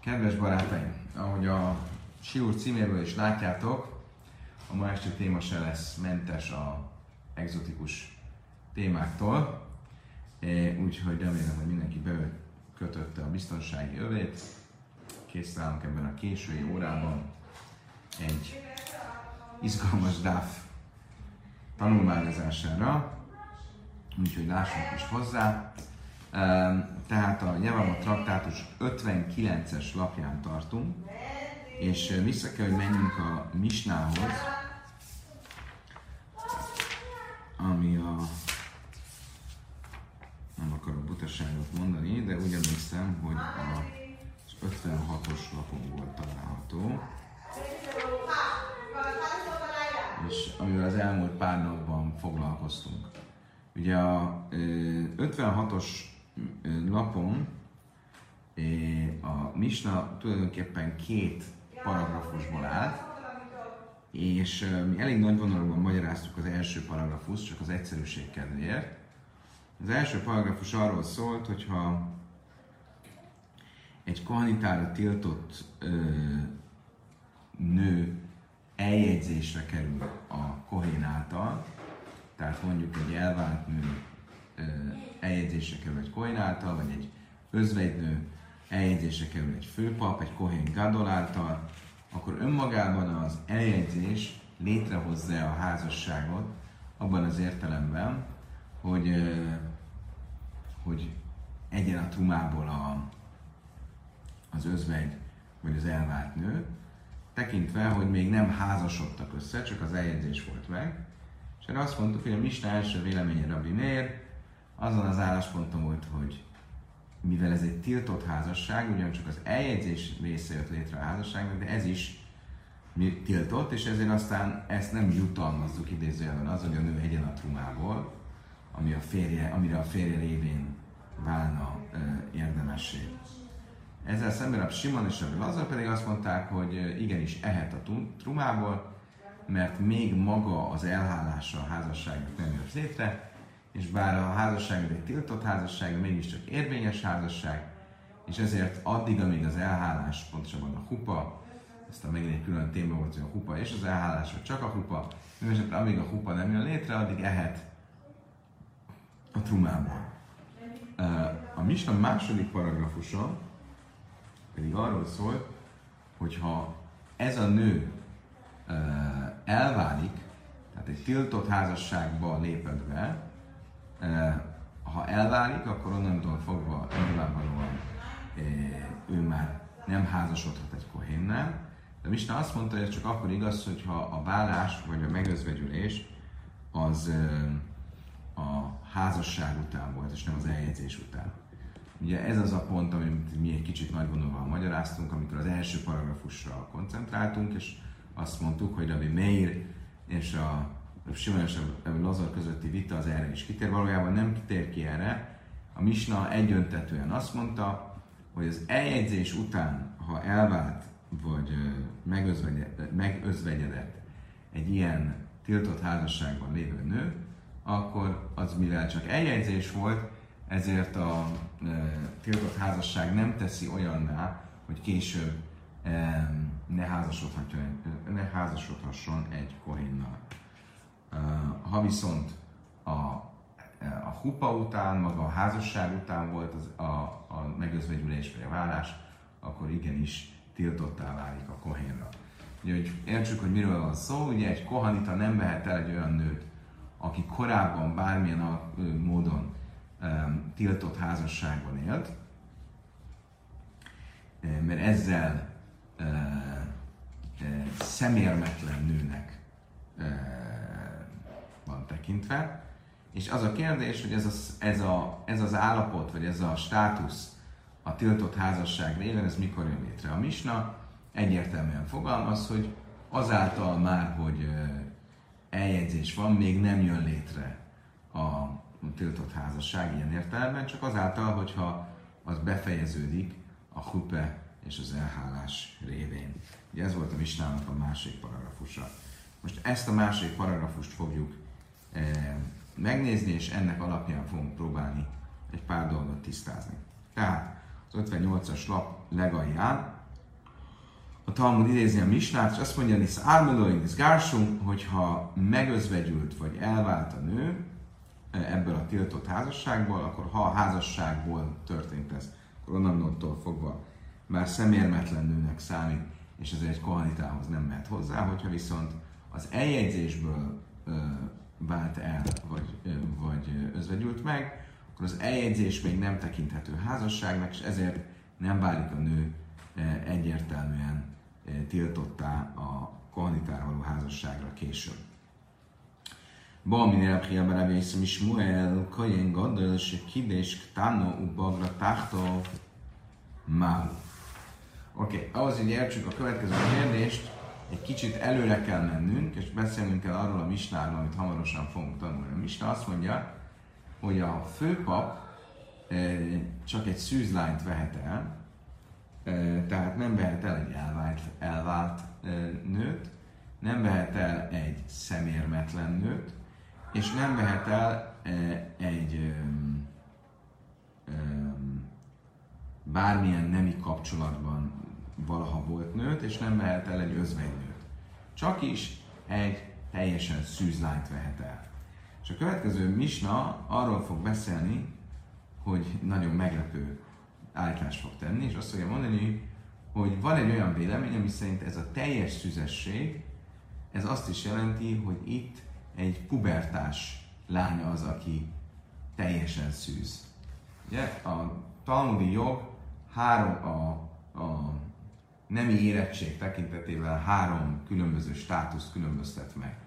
Kedves barátaim, ahogy a Siúr címéből is látjátok, a ma este téma se lesz mentes a egzotikus témáktól, úgyhogy remélem, hogy mindenki bekötötte a biztonsági övét. Készülünk ebben a késői órában egy izgalmas DAF tanulmányozására, úgyhogy lássunk is hozzá. Tehát a Jevama traktátus 59-es lapján tartunk, és vissza kell, hogy menjünk a Misnához, ami a nem akarok butaságot mondani, de úgy emlékszem, hogy a 56-os lapon volt található. És amivel az elmúlt pár napban foglalkoztunk. Ugye a 56-os lapon a Misna tulajdonképpen két paragrafusból áll, és mi elég nagy vonalúan magyaráztuk az első paragrafus, csak az egyszerűség kedvéért. Az első paragrafus arról szólt, hogyha egy kohanitára tiltott ö, nő eljegyzésre kerül a kohén által, tehát mondjuk egy elvált nő eljegyzésre kerül egy kohén által, vagy egy özvegynő eljegyzésre kerül egy főpap, egy kohén gadol által, akkor önmagában az eljegyzés létrehozza a házasságot abban az értelemben, hogy, hogy egyen a trumából a, az özvegy vagy az elvált nő, tekintve, hogy még nem házasodtak össze, csak az eljegyzés volt meg, és erre azt mondtuk, hogy a Mista első véleménye Rabbi Meir azon az állásponton volt, hogy mivel ez egy tiltott házasság, ugyancsak az eljegyzés része jött létre a házasságnak, de ez is tiltott, és ezért aztán ezt nem jutalmazzuk idézőjelben az, hogy a nő egyen a trumából, ami a férje, amire a férje révén válna e, érdemessé. Ezzel szemben a Simon és a Lazar pedig azt mondták, hogy igenis ehet a trumából, mert még maga az elhálása a házasságnak nem jött létre, és bár a házasság egy tiltott házasság, mégiscsak érvényes házasság, és ezért addig, amíg az elhálás, pontosabban a hupa, a megint egy külön téma volt, hogy a hupa és az elhálás, vagy csak a hupa, mindenesetre amíg a hupa nem jön létre, addig ehet a trumából. A Misna második paragrafusa pedig arról szól, hogyha ez a nő elválik, tehát egy tiltott házasságba léped be, ha elválik, akkor onnantól fogva nyilvánvalóan ő már nem házasodhat egy kohénnel, de Mista azt mondta, hogy ez csak akkor igaz, hogyha a vállás vagy a megözvegyülés az a házasság után volt, és nem az eljegyzés után. Ugye ez az a pont, amit mi egy kicsit nagy vonalval magyaráztunk, amikor az első paragrafusra koncentráltunk, és azt mondtuk, hogy Rabbi Meir és a Simon és Lazar közötti vita az erre is kitér. Valójában nem kitér ki erre. A Misna egyöntetően azt mondta, hogy az eljegyzés után, ha elvált vagy megözvegyedett egy ilyen tiltott házasságban lévő nő, akkor az mivel csak eljegyzés volt, ezért a e, tiltott házasság nem teszi olyanná, hogy később e, ne, ne házasodhasson egy kohénnal. Ha viszont a, a hupa után, maga a házasság után volt az, a, a megözvegyülés vagy a vállás, akkor igenis tiltottá válik a kohénra. Ugye, hogy értsük, hogy miről van szó, ugye egy kohanita nem vehet el egy olyan nőt, aki korábban bármilyen a, módon um, tiltott házasságban élt, mert ezzel uh, uh, szemérmetlen nőnek van tekintve. És az a kérdés, hogy ez, a, ez, a, ez az állapot, vagy ez a státusz a tiltott házasság révén, ez mikor jön létre? A misna egyértelműen fogalmaz, hogy azáltal már, hogy eljegyzés van, még nem jön létre a tiltott házasság ilyen értelemben, csak azáltal, hogyha az befejeződik a hupe és az elhálás révén. Ugye ez volt a misnának a másik paragrafusa. Most ezt a másik paragrafust fogjuk megnézni, és ennek alapján fogunk próbálni egy pár dolgot tisztázni. Tehát az 58-as lap legalján, a Talmud idézi a Misnát, és azt mondja, hogy Ármelóin, Gársum, hogyha megözvegyült vagy elvált a nő ebből a tiltott házasságból, akkor ha a házasságból történt ez, akkor onnantól fogva már szemérmetlen nőnek számít, és ezért kohanitához nem mehet hozzá, hogyha viszont az eljegyzésből vált el, vagy, vagy özvegyült meg, akkor az eljegyzés még nem tekinthető házasságnak, és ezért nem válik a nő egyértelműen tiltottá a kohanitár való házasságra később. Balmin elpria belevészem is Muel, Kajen Gadol, se kidés, ktano, ubagra, táhtó, máu. Oké, okay. ahhoz, hogy értsük a következő kérdést, egy kicsit előre kell mennünk, és beszélnünk kell arról a misnáról, amit hamarosan fogunk tanulni. A misna azt mondja, hogy a főpap csak egy szűzlányt vehet el, tehát nem vehet el egy elvált, elvált nőt, nem vehet el egy szemérmetlen nőt, és nem vehet el egy bármilyen nemi kapcsolatban valaha volt nőt, és nem vehet el egy özvegynőt. Csak is egy teljesen szűzlányt vehet el. És a következő misna arról fog beszélni, hogy nagyon meglepő állítást fog tenni, és azt fogja mondani, hogy van egy olyan vélemény, ami szerint ez a teljes szüzesség, ez azt is jelenti, hogy itt egy pubertás lánya az, aki teljesen szűz. Ugye? A talmudi jog három, a, a nemi érettség tekintetében három különböző státuszt különböztet meg.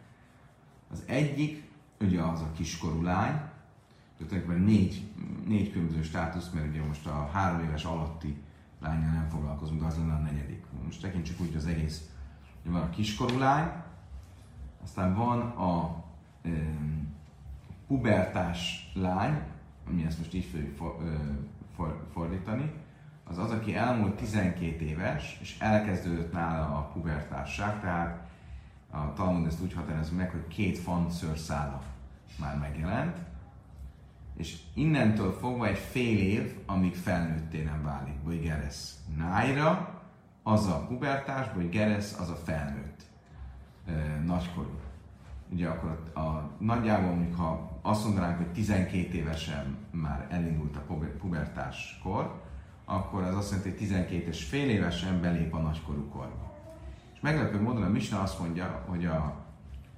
Az egyik, ugye az a kiskorú lány, tulajdonképpen négy, négy különböző státusz, mert ugye most a három éves alatti lányjal nem foglalkozunk, de az lenne a negyedik. Most tekintsük úgy az egész. Ugye van a kiskorú lány, aztán van a e, pubertás lány, ami ezt most így fogjuk for, e, for, fordítani, az az, aki elmúlt 12 éves, és elkezdődött nála a pubertásság, tehát a Talmud ezt úgy határozza meg, hogy két szőrszála már megjelent, és innentől fogva egy fél év, amíg felnőtté nem válik, vagy geresz. Nájra az a pubertás, vagy geresz az a felnőtt nagykorú. Ugye akkor a, a, nagyjából, mondjuk, ha azt mondanánk, hogy 12 évesen már elindult a pubertáskor, akkor az azt jelenti, hogy 12 és fél évesen belép a nagykorú korba. És meglepő módon a Misna azt mondja, hogy a,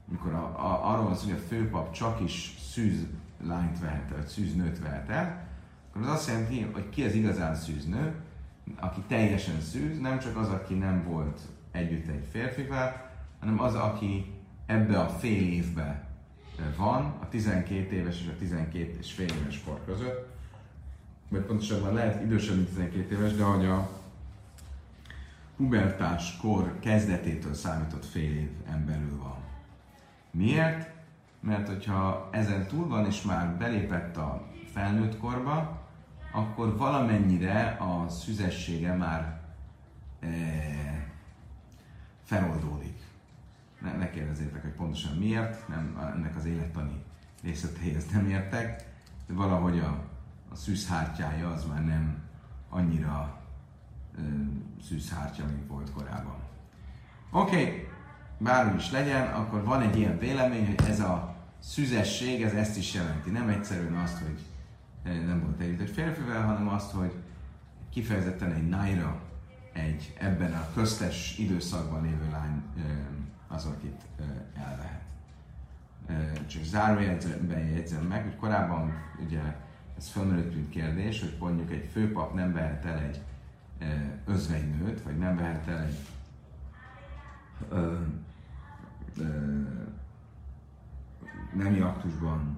mikor a, a, arról van szó, hogy a főpap csak is szűz lányt vehet el, vagy szűznőt vehet el, akkor az azt jelenti, hogy ki az igazán szűznő, aki teljesen szűz, nem csak az, aki nem volt együtt egy férfivel, hanem az, aki ebbe a fél évbe van, a 12 éves és a 12 és fél éves kor között, vagy pontosabban lehet idősebb, mint 12 éves, de hogy a pubertás kor kezdetétől számított fél év belül van. Miért? mert hogyha ezen túl van és már belépett a felnőtt korba, akkor valamennyire a szüzessége már e, feloldódik. Ne, ne kérdezzétek, hogy pontosan miért, nem, ennek az élettani részleteihez nem értek, de valahogy a, a szűzhártyája az már nem annyira e, szűzhártya, mint volt korábban. Oké, okay. bármi is legyen, akkor van egy ilyen vélemény, hogy ez a szüzesség, ez ezt is jelenti. Nem egyszerűen azt, hogy nem volt együtt egy férfivel, hanem azt, hogy kifejezetten egy naira, egy ebben a köztes időszakban lévő lány az, akit eh, elvehet. Csak zárójelben jegyzem meg, hogy korábban ugye ez felmerült, mint kérdés, hogy mondjuk egy főpap nem vehet el egy özvegynőt, vagy nem vehet el egy ö, ö, nemi aktusban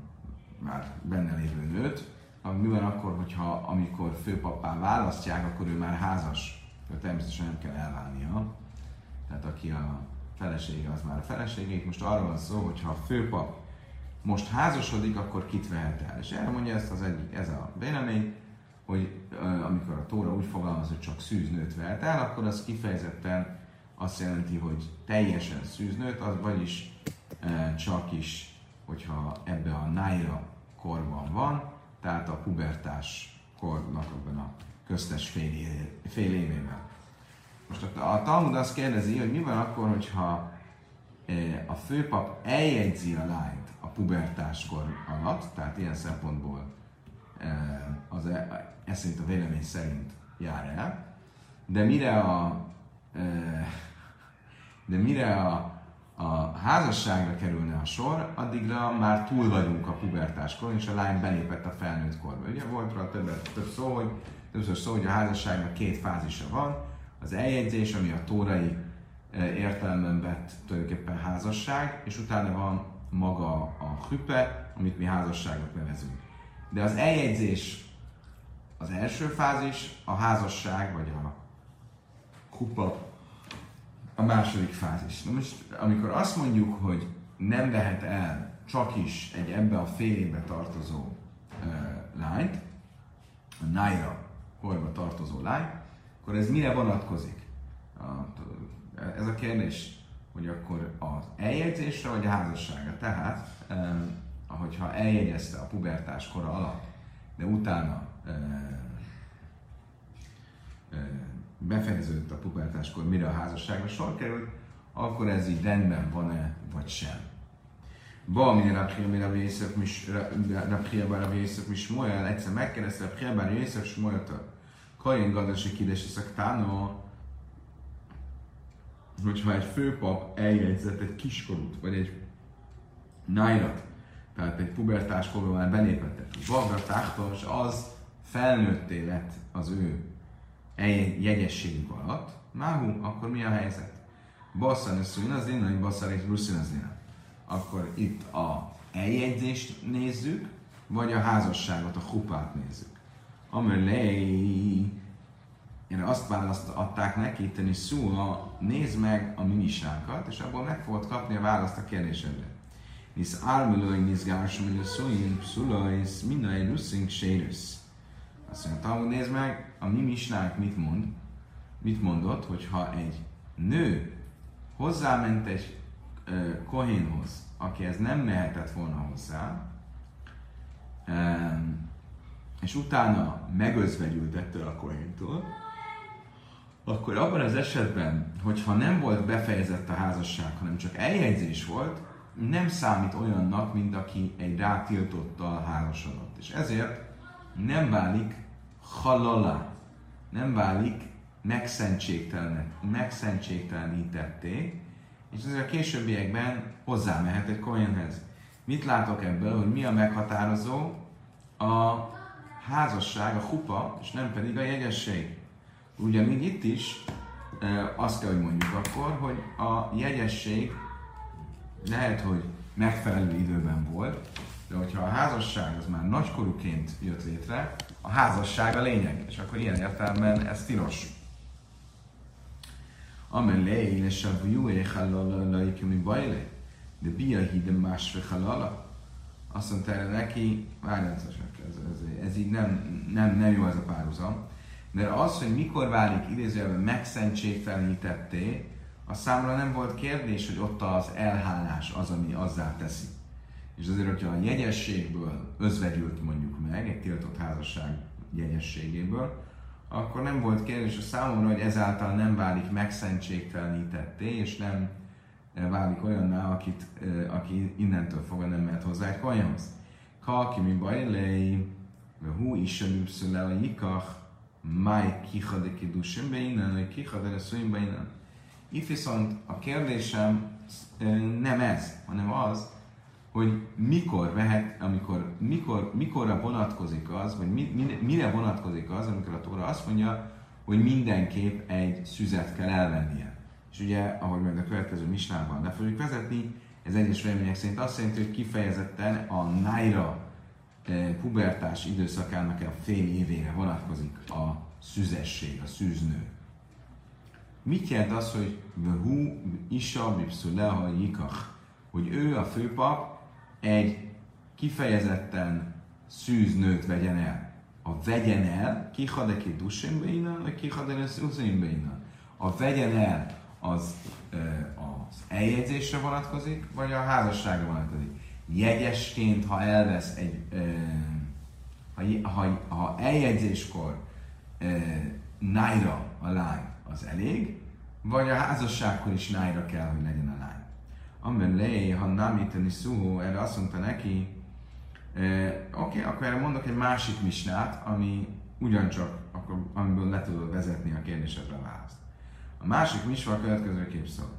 már benne lévő nőt, mi van akkor, hogyha amikor főpapá választják, akkor ő már házas, ő természetesen nem kell elválnia. Tehát aki a felesége, az már a felesége. Most arról van szó, hogy ha a főpap most házasodik, akkor kit vehet el. És erre ezt az egyik, ez a vélemény, hogy amikor a Tóra úgy fogalmaz, hogy csak szűznőt vehet el, akkor az kifejezetten azt jelenti, hogy teljesen szűznőt, az vagyis csak is hogyha ebbe a nájra korban van, tehát a pubertás kornak abban a köztes fél, fél évével. Most a, a Talmud azt kérdezi, hogy mi van akkor, hogyha a főpap eljegyzi a lányt a pubertáskor alatt, tehát ilyen szempontból az, e, ez szerint a vélemény szerint jár el, de mire a, de mire a, a házasságra kerülne a sor, addigra már túl vagyunk a pubertáskor, és a lány belépett a felnőtt korba. Ugye volt rá több, több szó, hogy, többször szó, hogy a házasságnak két fázisa van. Az eljegyzés, ami a tórai értelemben vett tulajdonképpen házasság, és utána van maga a hüpe, amit mi házasságnak nevezünk. De az eljegyzés az első fázis, a házasság, vagy a kupa a második fázis. Na most, amikor azt mondjuk, hogy nem vehet el csak is egy ebbe a fél évbe tartozó uh, lányt, a nájra korba tartozó lány, akkor ez mire vonatkozik? A, ez a kérdés, hogy akkor az eljegyzésre vagy a házasságra. Tehát, ahogyha eljegyezte a pubertás kora alatt, de utána befejeződött a pubertáskor, mire a házasságra sor került, akkor ez így rendben van-e, vagy sem. Ba, mi Rabhia, mi Rabbi Yészak, Rabhia, Rabbi Yészak, mi Smoyal, egyszer megkérdezte Rabhia, Rabbi Yészak, Smoyaltól, Kain Gadasi Kidesi Szaktánó, hogyha egy főpap eljegyzett egy kiskorút, vagy egy nájrat, tehát egy pubertás korban már belépett Vagra és az felnőtté lett az ő jegyességük alatt, máhu, akkor mi a helyzet? Basszan és szújn az dina, vagy basszan és bruszin az dina. Akkor itt a eljegyzést nézzük, vagy a házasságot, a hupát nézzük. Amelé, én azt választ adták neki, tenni szúla, nézd meg a minisánkat, és abból meg fogod kapni a választ a kérdésedre. Nisz ármülői nizgásom, hogy a szújn, szulajsz, minai russzink sérüsz. Azt mondja, Talmud nézd meg, a mi misnánk mit mond? Mit mondott, hogyha egy nő hozzáment egy uh, kohénhoz, ez nem mehetett volna hozzá, és utána megözvegyült ettől a kohéntól, akkor abban az esetben, hogyha nem volt befejezett a házasság, hanem csak eljegyzés volt, nem számít olyannak, mint aki egy rátiltottal házasodott. És ezért nem válik halala, nem válik megszentségtelenítetté, és ezért a későbbiekben hozzámehet egy kohenhez. Mit látok ebből, hogy mi a meghatározó? A házasság, a hupa, és nem pedig a jegyesség. Ugyanígy itt is azt kell, hogy mondjuk akkor, hogy a jegyesség lehet, hogy megfelelő időben volt, de hogyha a házasság az már nagykorúként jött létre, a házasság a lényeg, és akkor ilyen értelemben ez tilos. Amelé, és a vjú éjhalala, mi bajle, de bia hide másfe halala. Azt mondta neki, várjál, ez, ez, ez, így nem, nem, nem jó ez a párhuzam, de az, hogy mikor válik idézőjelben megszentségtelenítetté, a számra nem volt kérdés, hogy ott az elhálás az, ami azzá teszi. És azért, hogyha a jegyességből özvegyült mondjuk meg, egy tiltott házasság jegyességéből, akkor nem volt kérdés a számomra, hogy ezáltal nem válik megszentségtelenítetté, és nem eh, válik olyanná, akit, eh, aki innentől fogva nem mehet hozzá egy kajamhoz. Kalki mi bajlei, hú is a jikach, máj kichade kidusim beinan, vagy kichade leszújim beinan. Itt viszont a kérdésem nem ez, hanem az, hogy mikor vehet, amikor, mikor, mikorra vonatkozik az, vagy mi, mi, mire vonatkozik az, amikor a Tóra azt mondja, hogy mindenképp egy szüzet kell elvennie. És ugye, ahogy majd a következő misnában le fogjuk vezetni, ez egyes vélemények szerint azt jelenti, hogy kifejezetten a nájra pubertás időszakának a fél évére vonatkozik a szüzesség, a szűznő. Mit jelent az, hogy hu isa bipszu leha jikach, hogy ő a főpap, egy kifejezetten szűz nőt vegyen el. A vegyen el, kihadeki dusimbe innen, vagy uszimbe innen. A vegyen el az, az eljegyzésre vonatkozik, vagy a házasságra vonatkozik. Jegyesként, ha elvesz egy, ha, ha, ha eljegyzéskor nájra a lány az elég, vagy a házasságkor is nájra kell, hogy legyen a lány. Amiben lé, ha nem íteni szó, erre azt mondta neki, oké, okay, akkor erre mondok egy másik misnát, ami ugyancsak, akkor, amiből le tudod vezetni a kérdésedre a választ. A másik misva a következő szól.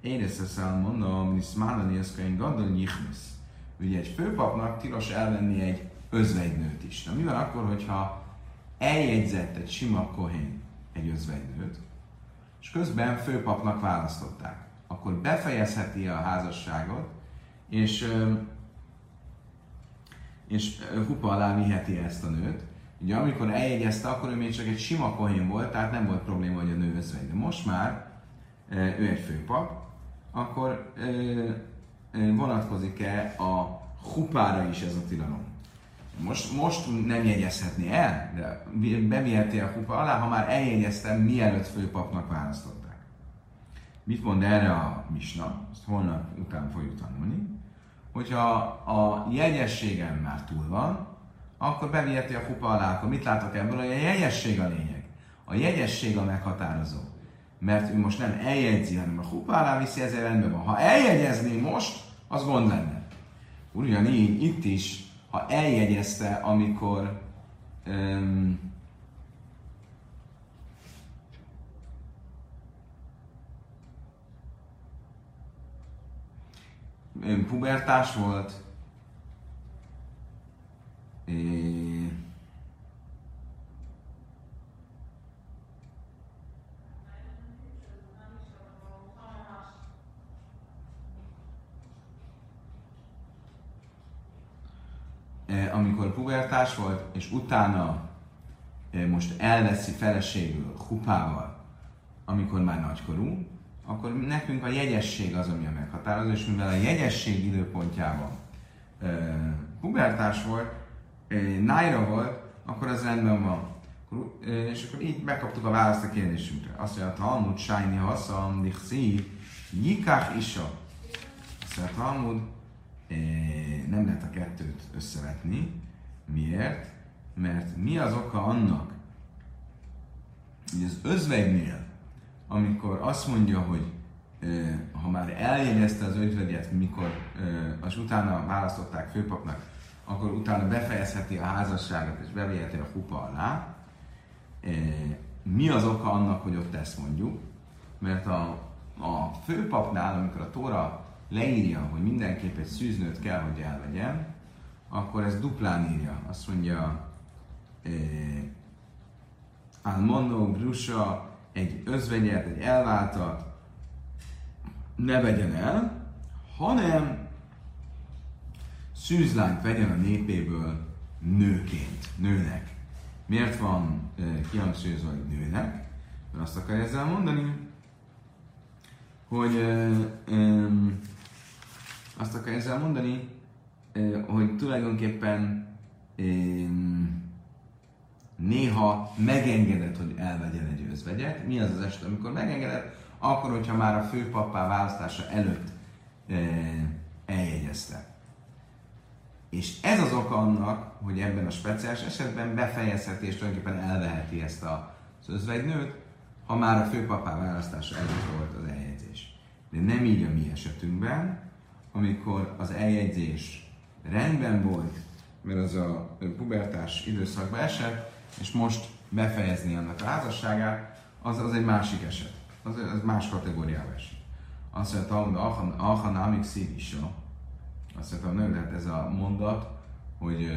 Én ezt mondom, hogy Smálani Eszkain Gadol Nyichnisz. Ugye egy főpapnak tilos elvenni egy özvegynőt is. Na mi van akkor, hogyha eljegyzett egy sima kohén egy özvegynőt, és közben főpapnak választották, akkor befejezheti a házasságot, és, és hupa alá viheti ezt a nőt. Ugye amikor eljegyezte, akkor ő még csak egy sima kohén volt, tehát nem volt probléma, hogy a nő özvegy. De most már ő egy főpap, akkor vonatkozik-e a hupára is ez a tilalom? Most, most nem jegyezhetné el, de beviheti a hupa alá, ha már eljegyeztem, mielőtt főpapnak választották. Mit mond erre a misna? Ezt holnap után fogjuk tanulni. Hogyha a jegyességem már túl van, akkor beviheti a kupa alá. Akkor mit látok ebből? Hogy a jegyesség a lényeg. A jegyesség a meghatározó mert ő most nem eljegyzi, hanem a hupa alá viszi, ezért rendben van. Ha eljegyezné most, az gond lenne. Ugyanígy itt is, ha eljegyezte, amikor um, pubertás volt, és amikor pubertás volt, és utána eh, most elveszi feleségül hupával, amikor már nagykorú, akkor nekünk a jegyesség az, ami a meghatározó, és mivel a jegyesség időpontjában e, pubertás volt, e, nájra volt, akkor ez rendben van. És akkor így megkaptuk a választ a kérdésünkre. Azt mondja, Talmud, Sájni, Haszam, Dichszi, Jikach Isa. Azt mondja, Talmud, nem lehet a kettőt összevetni. Miért? Mert mi az oka annak, hogy az özvegynél, amikor azt mondja, hogy ha már eljegyezte az özvegyet, mikor az utána választották főpapnak, akkor utána befejezheti a házasságot és beviheti a kupa alá. Mi az oka annak, hogy ott ezt mondjuk? Mert a, a főpapnál, amikor a Tóra leírja, hogy mindenképp egy szűznőt kell, hogy elvegyen, akkor ez duplán írja. Azt mondja, eh, Almono, Grusa, egy özvegyet, egy elváltat ne vegyen el, hanem szűzlányt vegyen a népéből nőként, nőnek. Miért van eh, kihangsúlyozva, hogy nőnek? Mert azt akarja ezzel mondani, hogy eh, eh, azt akar ezzel mondani, hogy tulajdonképpen néha megengedett, hogy elvegyen egy özvegyet. Mi az az eset, amikor megengedett? Akkor, hogyha már a főpappá választása előtt eljegyezte. És ez az oka annak, hogy ebben a speciális esetben befejezheti és tulajdonképpen elveheti ezt a, az özvegynőt, ha már a főpapá választása előtt volt az eljegyzés. De nem így a mi esetünkben, amikor az eljegyzés rendben volt, mert az a pubertás időszakba esett, és most befejezni annak a házasságát, az, az egy másik eset. Az, az más kategóriába esik. Azt mondta, hogy Alhanámik szívisa. Azt mondta, hogy hát ez a mondat, hogy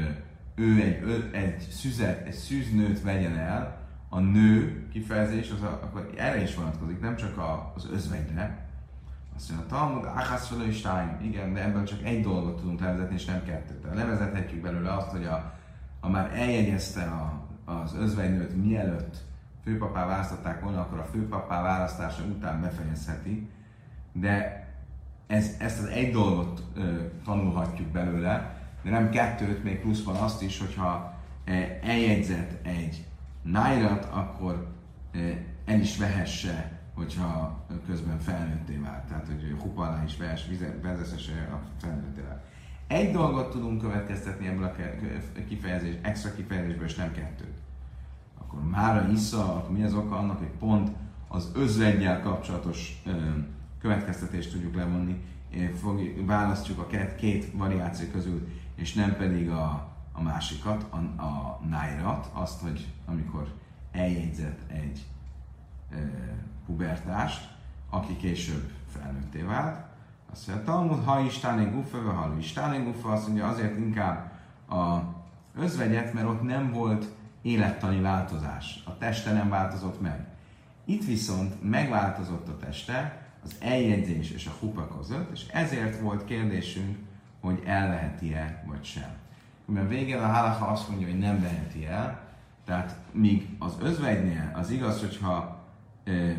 ő egy, egy szüzet, egy szűznőt vegyen el, a nő kifejezés, az a, akkor erre is vonatkozik, nem csak a, az özvegyre, azt mondja, a Talmud, Áhász igen, de ebből csak egy dolgot tudunk levezetni, és nem kettőt. De levezethetjük belőle azt, hogy a, a már eljegyezte a, az özvegynőt mielőtt főpapá választották volna, akkor a főpapá választása után befejezheti, de ez, ezt az egy dolgot ö, tanulhatjuk belőle, de nem kettőt, még plusz van azt is, hogyha eljegyzett egy nájrat, akkor el is vehesse hogyha közben felnőtté vált. Tehát, hogy hupa alá is vers, vezesse a felnőtté vált. Egy dolgot tudunk következtetni ebből a kifejezés, extra kifejezésből, és nem kettőt. A akkor mára isza, akkor mi az oka annak, hogy pont az özvegyel kapcsolatos következtetést tudjuk levonni, fog, választjuk a két, két variáció közül, és nem pedig a, a másikat, a, a nájrat, azt, hogy amikor eljegyzett egy pubertást, aki később felnőtté vált, azt mondja, Talmud, ha Istáné gufa, vagy ha Istáné gufa, azt mondja, azért inkább a özvegyet, mert ott nem volt élettani változás. A teste nem változott meg. Itt viszont megváltozott a teste az eljegyzés és a hupa között, és ezért volt kérdésünk, hogy elveheti-e vagy sem. Mert végén a halacha azt mondja, hogy nem veheti el, tehát míg az özvegynél az igaz, hogyha ö,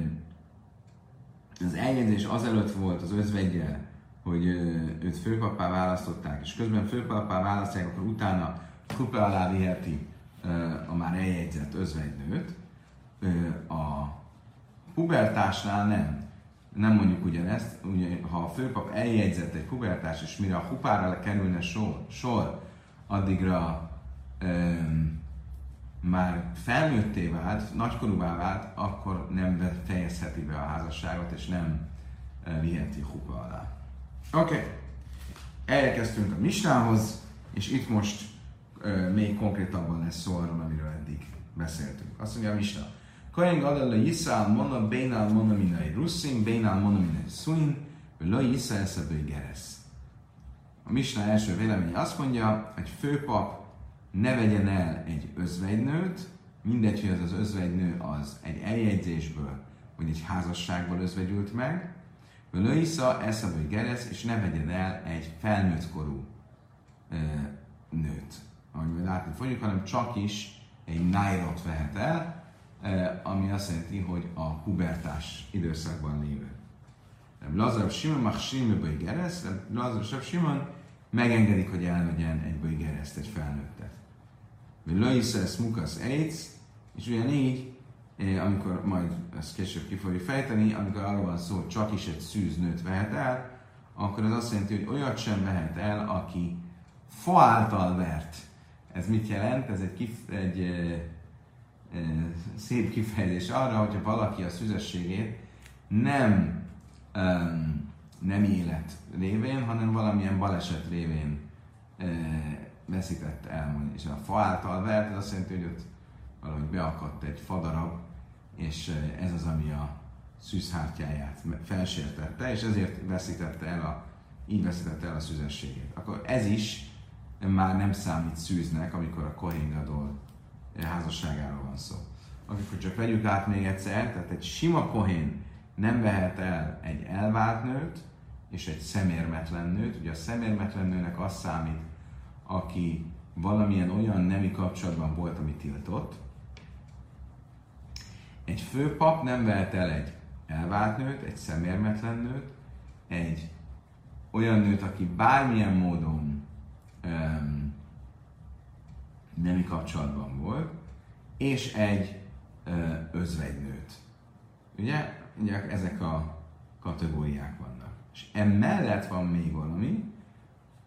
az eljegyzés azelőtt volt az özvegyel, hogy őt főpapá választották, és közben főpapá választják, akkor utána kupa alá viheti a már eljegyzett özvegynőt. A pubertásnál nem. Nem mondjuk ugyanezt, ugye, ha a főpap eljegyzett egy pubertás, és mire a hupára kerülne sor, sor addigra öm, már felnőtté vált, nagykorúvá vált, akkor nem fejezheti be a házasságot, és nem viheti hupa alá. Oké, okay. elkezdtünk a misnához, és itt most ö, még konkrétabban lesz szó arról, amiről eddig beszéltünk. Azt mondja a misna. Kohen gadol Yisrael mona bénál mona minai russzin, bénál mona minai szuin, lo Yisrael szebő geresz. A Misna első véleménye azt mondja, hogy főpap ne vegyen el egy özvegynőt, mindegy, hogy az az özvegynő az egy eljegyzésből, vagy egy házasságból özvegyült meg, Lőisza eszabő geresz, és ne vegyen el egy felnőtt korú ö, nőt. Ahogy majd látni fogjuk, hanem csak is egy nájrot vehet el, ö, ami azt jelenti, hogy a pubertás időszakban lévő. Lazar Simon Machsim Böj Geresz, Lazar Simon megengedik, hogy elvegyen egy Böj Gereszt, egy felnőttet. Löjszesz Mukasz Eitz, és ugyanígy, eh, amikor majd ezt később ki fogjuk fejteni, amikor arról van szó, hogy csak is egy szűz nőt vehet el, akkor az azt jelenti, hogy olyat sem vehet el, aki fa által vert. Ez mit jelent? Ez egy, kif- egy e, e, szép kifejezés arra, hogyha valaki a szüzességét nem um, nem élet révén, hanem valamilyen baleset révén e, veszített el. És a fa által vert, ez azt jelenti, hogy ott valahogy beakadt egy fadarab, és ez az, ami a szűzhártyáját felsértette, és ezért veszítette el a, így veszítette el a szüzességét. Akkor ez is már nem számít szűznek, amikor a Kohen Gadol házasságáról van szó. Akkor csak vegyük át még egyszer, tehát egy sima Kohén nem vehet el egy elvált nőt és egy szemérmetlen nőt. Ugye a szemérmetlen nőnek az számít, aki valamilyen olyan nemi kapcsolatban volt, ami tiltott. Egy főpap nem vehet el egy elvált nőt, egy szemérmetlen nőt, egy olyan nőt, aki bármilyen módon um, nemi kapcsolatban volt, és egy uh, özvegynőt. Ugye? Ugye ezek a kategóriák vannak. És emellett van még valami,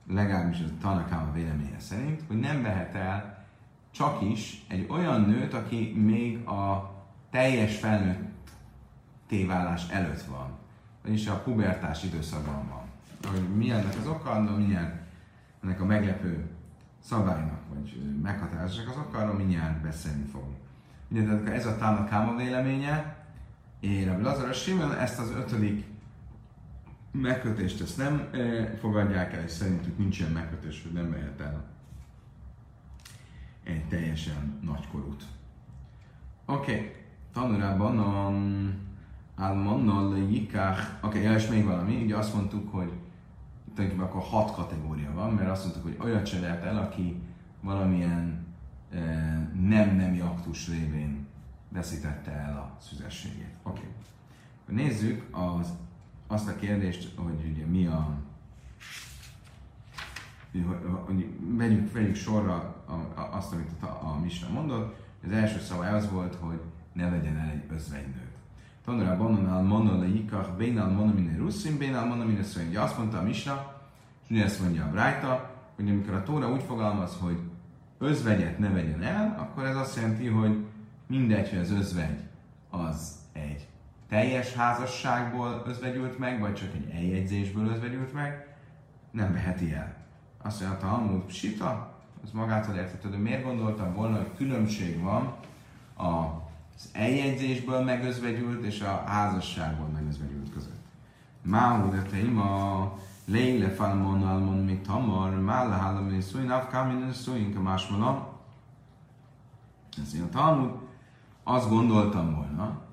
legalábbis a Tanakáma véleménye szerint, hogy nem vehet el csak is egy olyan nőt, aki még a teljes felnőtt téválás előtt van, vagyis a pubertás időszakban van. Hogy mi ennek az oka, milyen ennek a meglepő szabálynak, vagy meghatározásnak az oka, arról mindjárt beszélni fogunk. Ugye, ez a Tanakáma véleménye, én a Lazar Simon ezt az ötödik megkötést ezt nem e, fogadják el, és szerintük nincs ilyen megkötés, hogy nem mehet el egy teljesen nagykorút. Oké, okay. tanulában a Almannal oké, okay, és még valami, ugye azt mondtuk, hogy tulajdonképpen akkor hat kategória van, mert azt mondtuk, hogy olyat se lehet el, aki valamilyen e, nem nemi aktus révén veszítette el a szüzességét. Oké. Okay. Nézzük az azt a kérdést, hogy ugye mi a hogy vegyük, vegyük sorra azt, amit a, a Misna mondott. Az első szabály az volt, hogy ne vegyen el egy özvegynőt. Tanulá bonnonál monol le jikach, bénál monomine russzin, bénál monomine szöjn. Ugye azt mondta a Misna, és ugye ezt mondja a Brájta, hogy amikor a Tóra úgy fogalmaz, hogy özvegyet ne vegyen el, akkor ez azt jelenti, hogy mindegy, hogy az özvegy az egy teljes házasságból özvegyült meg, vagy csak egy eljegyzésből özvegyült meg, nem veheti el. Azt mondja, a Talmud Sita, az magától értetődő. Miért gondoltam volna, hogy különbség van az eljegyzésből megözvegyült és a házasságból megözvegyült között? Máhu de teima leile falmon almon mi tamar, mála hálam és szújn, avkámin és szújn, kamásmalam. Ez a Talmud. Azt gondoltam volna,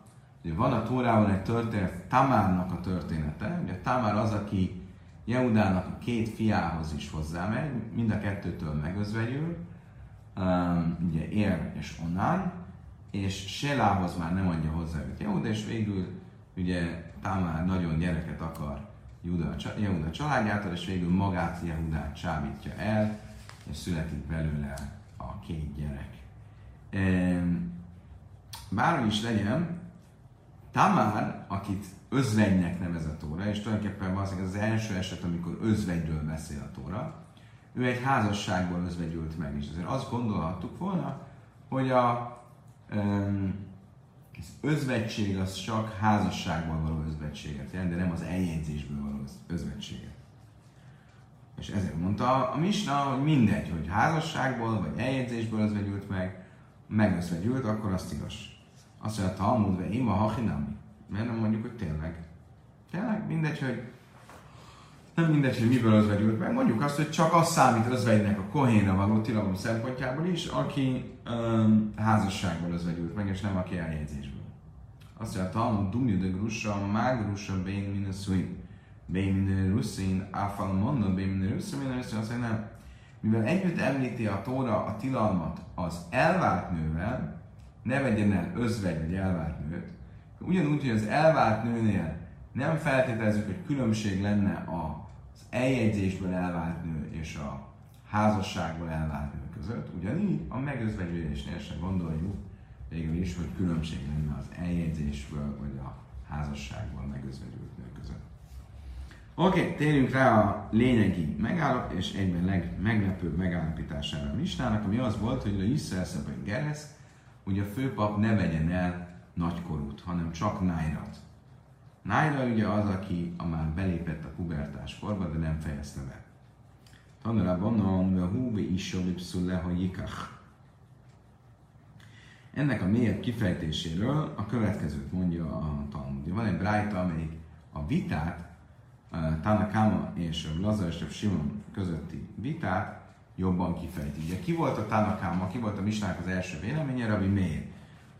hogy van a Tórában egy történet, Tamárnak a története. Ugye Tamár az, aki Jehudának a két fiához is hozzámegy, mind a kettőtől megözvegyül, um, ugye Ér és Onán, és Selához már nem adja hozzá őt Jehuda, és végül ugye Tamár nagyon gyereket akar Jehuda, Jehuda családjától, és végül magát Jehudát csábítja el, és születik belőle a két gyerek. Bárhogy is legyen, Tamár, akit özvegynek nevez a Tóra, és tulajdonképpen az az első eset, amikor özvegyről beszél a Tóra, ő egy házasságból özvegyült meg, és azért azt gondolhattuk volna, hogy a az özvegység az csak házasságból való özvegységet jelent, de nem az eljegyzésből való özvegységet. És ezért mondta a Misna, hogy mindegy, hogy házasságból vagy eljegyzésből özvegyült meg, megözvegyült, akkor azt igaz. Azt mondja, Talmud ve ima hachinami. Mert nem mondjuk, hogy tényleg. Tényleg mindegy, hogy nem mindegy, hogy miből özvegyült meg. Mondjuk azt, hogy csak az számít özvegynek a kohénra való tilalom szempontjából is, aki um, házasságból özvegyült meg, és nem aki eljegyzésből. Azt mondja, Talmud dumju de grussa, mágrussa bén min szuin. Bén min russzin, áfal mondom, bén min russzin, min russzin, azt mondja, nem. Mivel együtt említi a Tóra a tilalmat az elvált nővel, ne vegyen el özvegy vagy elvált nőt, ugyanúgy, hogy az elvált nőnél nem feltételezzük, hogy különbség lenne az eljegyzésből elvált nő és a házasságból elvált nő között, ugyanígy a megözvegyülésnél sem gondoljuk végül is, hogy különbség lenne az eljegyzésből vagy a házasságból megözvegyült nő között. Oké, okay, térjünk rá a lényegi megállap és egyben legmeglepőbb megállapítására a Mistának, ami az volt, hogy a Iszrael Geresz, hogy a főpap ne vegyen el nagykorút, hanem csak nájrat. Nájra ugye az, aki a már belépett a pubertás korba, de nem fejezte be. Tanulában a húbi is hogy jikach. Ennek a mélyebb kifejtéséről a következőt mondja a Talmud. Van egy brájta, amelyik a vitát, Tanakama és a Lazar és a Simon közötti vitát jobban kifejti. Ugye ki volt a Tanakama, ki volt a Misnák az első véleménye, Rabbi Meir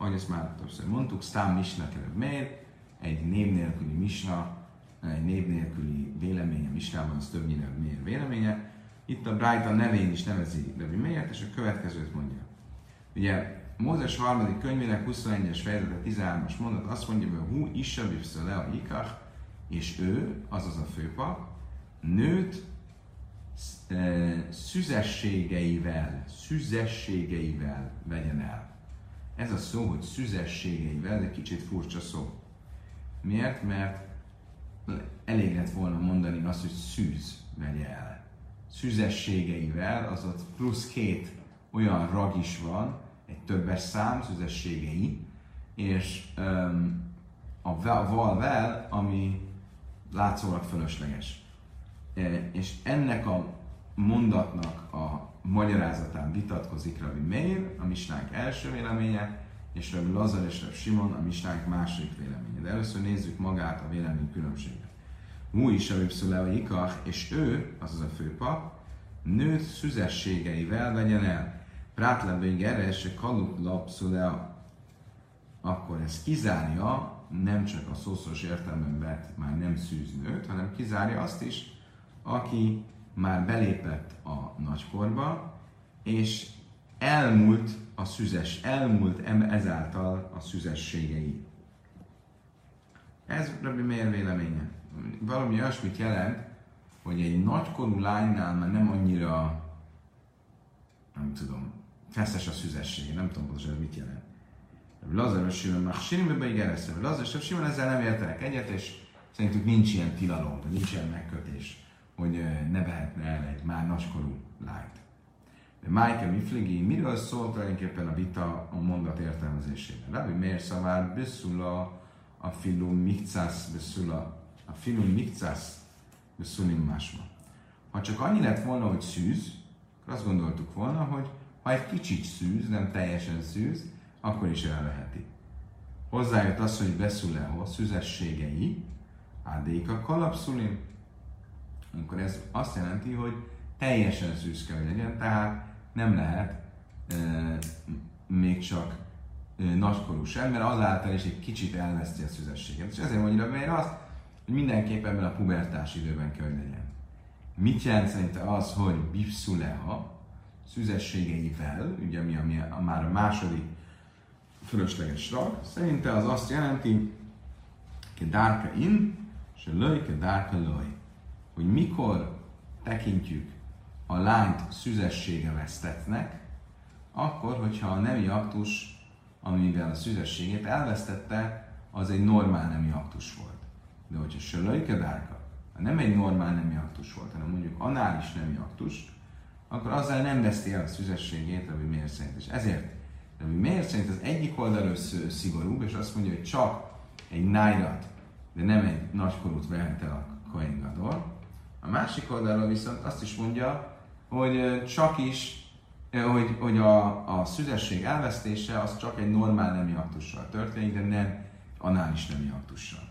ahogy ezt már többször mondtuk, Sztám Misna kerül miért? Egy név nélküli Misna, egy név nélküli véleménye Misnában, az többnyire miért véleménye. Itt a Brighton nevén is nevezi Rabbi Meir, és a következőt mondja. Ugye Mózes harmadik könyvének 21-es fejezete 13-as mondat azt mondja, hogy hú issa le a ikach, és ő, azaz a főpap, nőt szüzességeivel, szüzességeivel vegyen el. Ez a szó, hogy szüzességeivel, egy kicsit furcsa szó. Miért? Mert elég lett volna mondani azt, hogy szűz vegye el. Szüzességeivel, az ott plusz két olyan rag is van, egy többes szám, szüzességei, és um, a valvel, ami látszólag fölösleges. E, és ennek a mondatnak a magyarázatán vitatkozik Rabbi Meir, a misnánk első véleménye, és Rabbi Lazar és Rabbi Simon, a misnánk második véleménye. De először nézzük magát a vélemény különbséget. Hú is a Ikach, és ő, azaz a főpap, nőt szüzességeivel vegyen el. Prátlebői Geres, Kaluk Lapszuleo. Akkor ez kizárja nem csak a szószoros értelemben vett már nem szűznőt, hanem kizárja azt is, aki már belépett a nagykorba, és elmúlt a szüzes, elmúlt ezáltal a szüzességei. Ez Rabbi Meir véleménye. Valami olyasmit jelent, hogy egy nagykorú lánynál már nem annyira, nem tudom, feszes a szüzessége, nem tudom pontosan mit jelent. Lazar és Simon már Simon ígérezte, Lazar és Simon ezzel nem értenek egyet, és szerintük nincs ilyen tilalom, nincs ilyen megkötés hogy ne vehetne el egy már nagykorú lányt. De Májke Mifligi, miről szól tulajdonképpen a vita a mondat értelmezésében? Rabbi Meir szavár beszula a filum mikcász beszula, a filum mikcász beszulim másma. Ha csak annyi lett volna, hogy szűz, akkor azt gondoltuk volna, hogy ha egy kicsit szűz, nem teljesen szűz, akkor is elveheti. Hozzájött az, hogy beszuleho, szüzességei, ádéka kalapszulim, akkor ez azt jelenti, hogy teljesen szűz kell, legyen, tehát nem lehet e, még csak e, nagykorú sem, mert azáltal is egy kicsit elveszti a szüzességet. És ezért mondja, mert azt, hogy mindenképpen ebben a pubertás időben kell, hogy legyen. Mit jelent szerinte az, hogy bipszuleha, szüzességeivel, ugye ami, ami a, már a második fölösleges rag, szerinte az azt jelenti, hogy dárka in, a löj, dárka löj. Hogy mikor tekintjük a lányt szüzessége vesztetnek, akkor, hogyha a nemi aktus, amivel a szüzességét elvesztette, az egy normál nemi aktus volt. De hogyha sölöjke dárka, ha nem egy normál nemi aktus volt, hanem mondjuk anális nemi aktus, akkor azzal nem veszti el a szüzességét, ami miért szerint. És ezért, ami miért szerint az egyik oldalról szigorúbb, és azt mondja, hogy csak egy nájrat, de nem egy nagykorút vehet el a Kohen Gadol. A másik oldalról viszont azt is mondja, hogy csak is, hogy, hogy a, a szüzesség elvesztése az csak egy normál nemi aktussal történik, de nem anális nemi aktussal.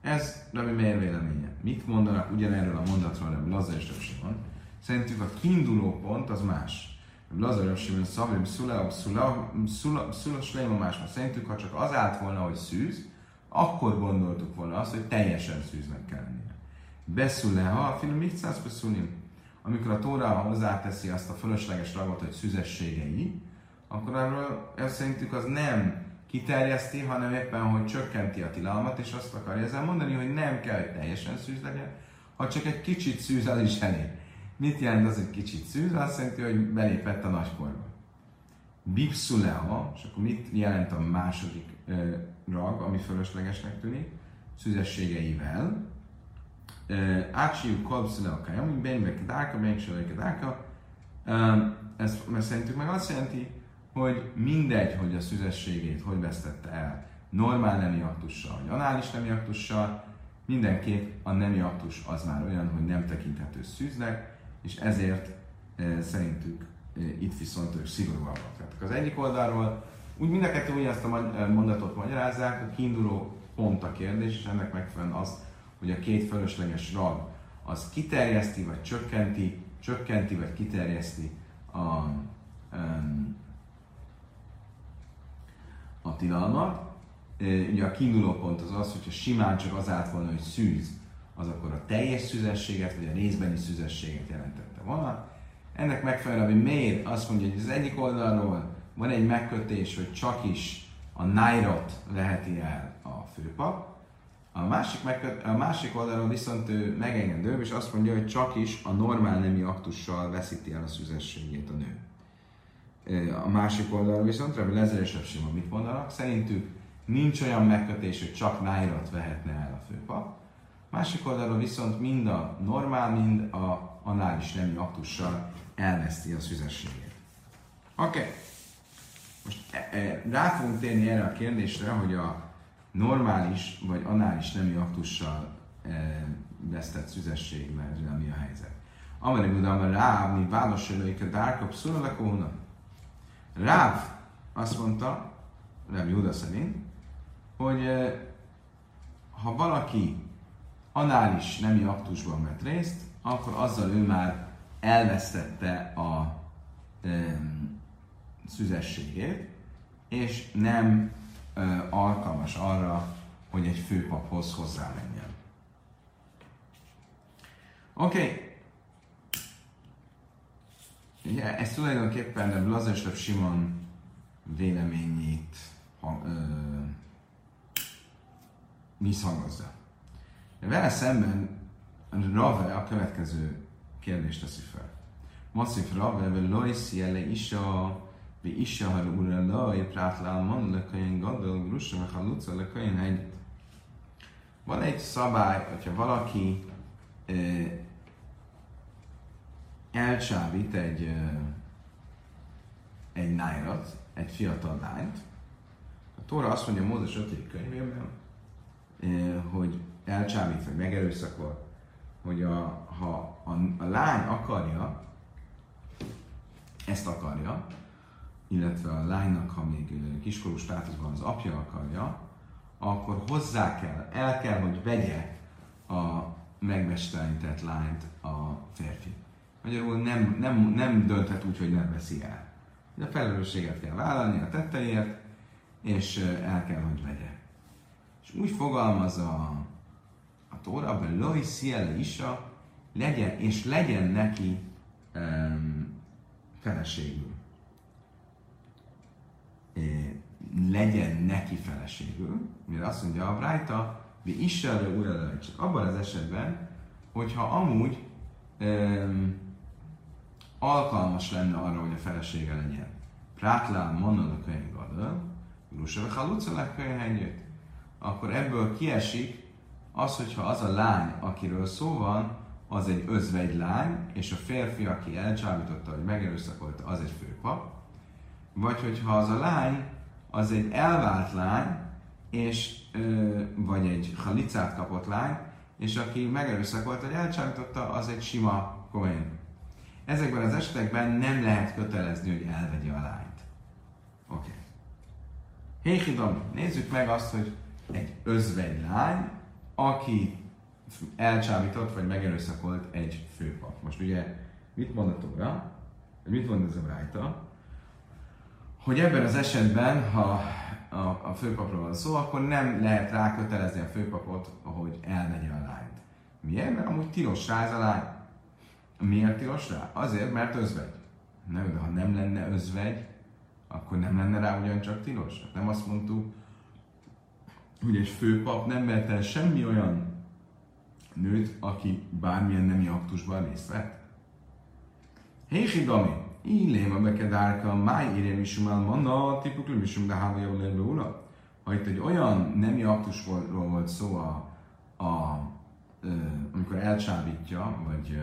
Ez Rabbi Meir véleménye. Mit mondanak ugyanerről a mondatról Rabbi Lazar és Rabbi Szerintük a kiinduló pont az más. Lazar Rabbi Simon Szavim Szula, Szula, Szula, Szula, Szula, más. Szerintük, ha csak az állt volna, hogy szűz, akkor gondoltuk volna azt, hogy teljesen szűznek kell lennie. Beszule, ha a film mit száz beszulim? Amikor a Tóra hozzáteszi azt a fölösleges ragot, hogy szüzességei, akkor arról ez szerintük az nem kiterjeszti, hanem éppen, hogy csökkenti a tilalmat, és azt akarja ezzel mondani, hogy nem kell, hogy teljesen szűz legyen, ha csak egy kicsit szűz, az is elég. Mit jelent az, hogy kicsit szűz? Azt jelenti, hogy belépett a nagykorba. Bipszuleha, és akkor mit jelent a második rag, ami fölöslegesnek tűnik? Szüzességeivel. Átsiú kolbszulea kajam, hogy benbe kedáka, benbe kedáka. Ez mert szerintük meg azt jelenti, hogy mindegy, hogy a szüzességét hogy vesztette el, normál nemi aktussal, vagy anális nemi aktussal, mindenképp a nemi aktus az már olyan, hogy nem tekinthető szűznek, és ezért e, szerintük e, itt viszont ők szigorúabbak. Tehát az egyik oldalról úgy mind a kettő ugyanazt a mondatot magyarázzák, a kiinduló pont a kérdés, és ennek megfelelően az, hogy a két fölösleges rag az kiterjeszti, vagy csökkenti, csökkenti, vagy kiterjeszti a, a tilalmat. Ugye a kiinduló pont az az, hogyha simán csak az állt volna, hogy szűz, az akkor a teljes szüzességet, vagy a részbeni szüzességet jelentette volna. Ennek megfelelően, hogy miért azt mondja, hogy az egyik oldalról van egy megkötés, hogy csak is a nájrat leheti el a főpap, a másik, megköt, a másik oldalról viszont ő megengedő, és azt mondja, hogy csak is a normál nemi aktussal veszíti el a szüzességét a nő. A másik oldalon viszont Rebbe Lezer és Sima mit mondanak? Szerintük nincs olyan megkötés, hogy csak nájrat vehetne el a főpap. Másik oldalon viszont mind a normál, mind a anális nemi aktussal elveszti a szüzességét. Oké. Okay. Most e, e, rá fogunk térni erre a kérdésre, hogy a normális vagy anális nemi aktussal e, vesztett szüzesség, mi a helyzet. Amire Gudam rá, mi válaszolóik a dárkap szólakónak. Ráv azt mondta, Ráv Júda szerint, hogy ha valaki anális nemi aktusban vett részt, akkor azzal ő már elvesztette a e, szüzességét, és nem e, alkalmas arra, hogy egy főpaphoz hozzá menjen. Oké, okay. Ugye, ez tulajdonképpen Blazeslev Simon véleményét ha, ö, visszhangozza. De vele szemben Rave a következő kérdést teszi fel. Masszif Rave, ve lojsz jele isa, prátlál man le könyön gadol, grussa, ve haluca le könyön egy. Van egy szabály, hogyha valaki elcsábít egy egy nájrat, egy fiatal lányt. A Tóra azt mondja Mózes 5. könyvében, hogy elcsábít, vagy megerőszakol, hogy a, ha a, a lány akarja, ezt akarja, illetve a lánynak, ha még kiskorú státuszban az apja akarja, akkor hozzá kell, el kell, hogy vegye a megmestelenített lányt a férfi. Magyarul nem, nem, nem dönthet úgy, hogy nem veszi el. De a felelősséget kell vállalni a tetteiért, és el kell, hogy vegye. És úgy fogalmaz a, a Tóra, hogy Loi Sziele Isa, legyen, és legyen neki um, feleségül. Legyen neki feleségül, mire azt mondja a Brájta, mi Istenre újra csak abban az esetben, hogyha amúgy um, alkalmas lenne arra, hogy a felesége legyen. Prátlán mondod a könyvgadal, Gruseve Haluca akkor ebből kiesik az, hogyha az a lány, akiről szó van, az egy özvegy lány, és a férfi, aki elcsábította, hogy megerőszakolta, az egy főpap. Vagy hogyha az a lány, az egy elvált lány, és, ö, vagy egy halicát kapott lány, és aki megerőszakolta, hogy elcsábította, az egy sima kohen. Ezekben az esetekben nem lehet kötelezni, hogy elvegye a lányt. Oké. Okay. Héhidom, nézzük meg azt, hogy egy özvegy lány, aki elcsábított vagy megerőszakolt egy főpap. Most ugye mit mond a Tóra? Mit mond ez a rájta? Hogy ebben az esetben, ha a, a főpapról van szó, akkor nem lehet rákötelezni a főpapot, hogy elmegye a lányt. Miért? Mert amúgy tilos rá ez a lány. Miért tilos rá? Azért, mert özvegy. Nem, de ha nem lenne özvegy, akkor nem lenne rá ugyancsak tilos. Hát nem azt mondtuk, hogy egy főpap nem vett el semmi olyan nőt, aki bármilyen nemi aktusban részt vett. Hési Dami, illém a bekedárka, máj írém isum el manna, tipukli isum de háva javul ula. Ha itt egy olyan nemi aktusról volt szó a, a, amikor elcsábítja, vagy,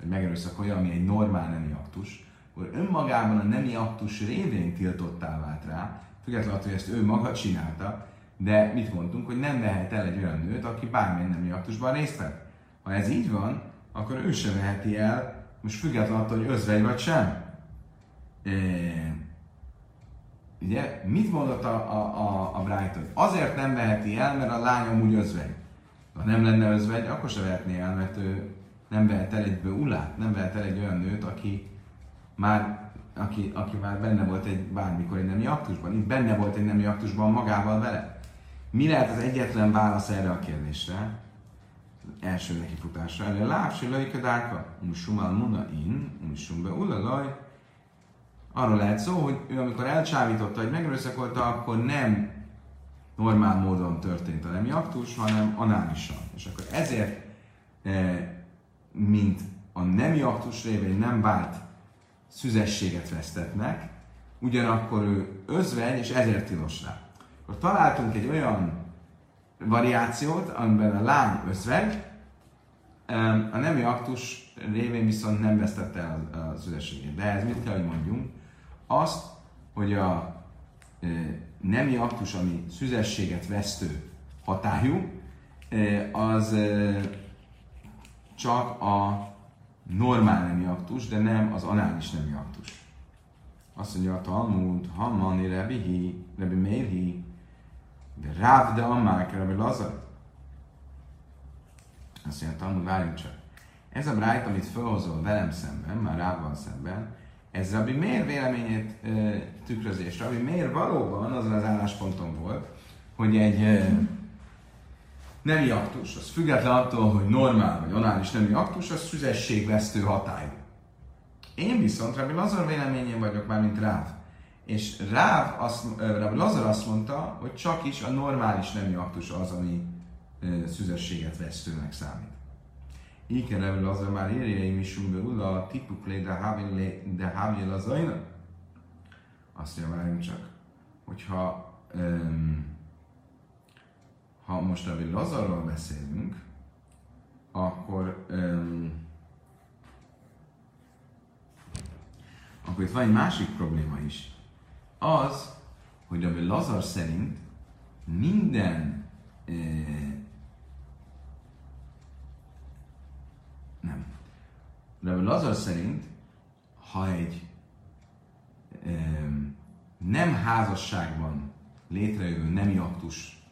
vagy megerőszakolja, ami egy normál nemi aktus, akkor önmagában a nemi aktus révén tiltottá vált rá, függetlenül attól, hogy ezt ő maga csinálta, de mit mondtunk, hogy nem vehet el egy olyan nőt, aki bármilyen nemi aktusban részt vett. Ha ez így van, akkor ő sem veheti el, most függetlenül attól, hogy özvegy vagy sem. E, ugye, mit mondott a, a, a, a Brighton? Azért nem veheti el, mert a lány úgy özvegy. Ha nem lenne özvegy, akkor se vehetné el, mert ő nem vehet el egy ulát, nem vehet el egy olyan nőt, aki már, aki, aki már benne volt egy bármikor egy nemi aktusban. Itt benne volt egy nemi aktusban magával vele. Mi lehet az egyetlen válasz erre a kérdésre? Első nekifutásra. Erre lábsi lajkadáka, umusumal muna in, umusumbe ulalaj. Arról lehet szó, hogy ő amikor elcsávította, hogy megerőszakolta, akkor nem normál módon történt a nemi aktus, hanem análisan. És akkor ezért, eh, mint a nemi aktus révén nem vált szüzességet vesztetnek, ugyanakkor ő özvegy, és ezért tilos rá. Akkor találtunk egy olyan variációt, amiben a lány özvegy, a nemi aktus révén viszont nem vesztette el a szüzességét. De ez mit kell, hogy mondjunk? Azt, hogy a nemi aktus, ami szüzességet vesztő hatályú, az csak a normál nemi aktus, de nem az anális nemi aktus. Azt mondja a Talmud, Hammani Rebihi, Rebi Meirhi, de Ráv de Ammák, Rebi Lazar. Azt mondja Talmud, várjunk csak. Ez a brájt, amit felhozol velem szemben, már Rávval szemben, ez Rabbi miért véleményét e, tükrözés. Rabbi miért valóban azon az állásponton volt, hogy egy e, nemi aktus, az független attól, hogy normál vagy anális nemi aktus, az szüzességvesztő hatály. Én viszont Rabbi Lazar véleményén vagyok már, mint Ráv. És Ráv azt, Rabbi Lazar azt mondta, hogy csak is a normális nemi aktus az, ami szüzességet vesztőnek számít. Kell Rabbi Lazar már írja, is be a tipuk lé de hábjel az Azt mondja, várjunk csak, hogyha um, ha most a Lazarról beszélünk, akkor um, akkor itt van egy másik probléma is. Az, hogy a Lazar szerint minden eh, nem. De Lazar szerint, ha egy eh, nem házasságban létrejövő nemi aktus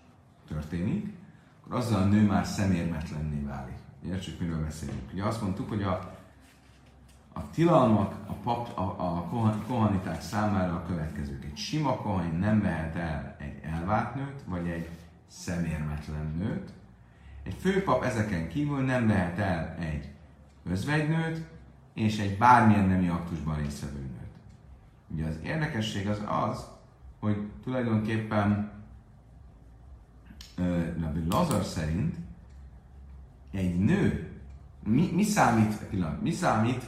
történik, akkor azzal a nő már szemérmetlenné válik. Értsük, miről beszélünk. Ugye azt mondtuk, hogy a, a tilalmak a, pap, a, a kohaniták számára a következők. Egy sima kohani nem vehet el egy elvált nőt, vagy egy szemérmetlen nőt. Egy főpap ezeken kívül nem vehet el egy özvegynőt, és egy bármilyen nemi aktusban résztvevő nőt. Ugye az érdekesség az az, hogy tulajdonképpen Rabbi Lazar szerint egy nő, mi, mi számít, pillanat, mi számít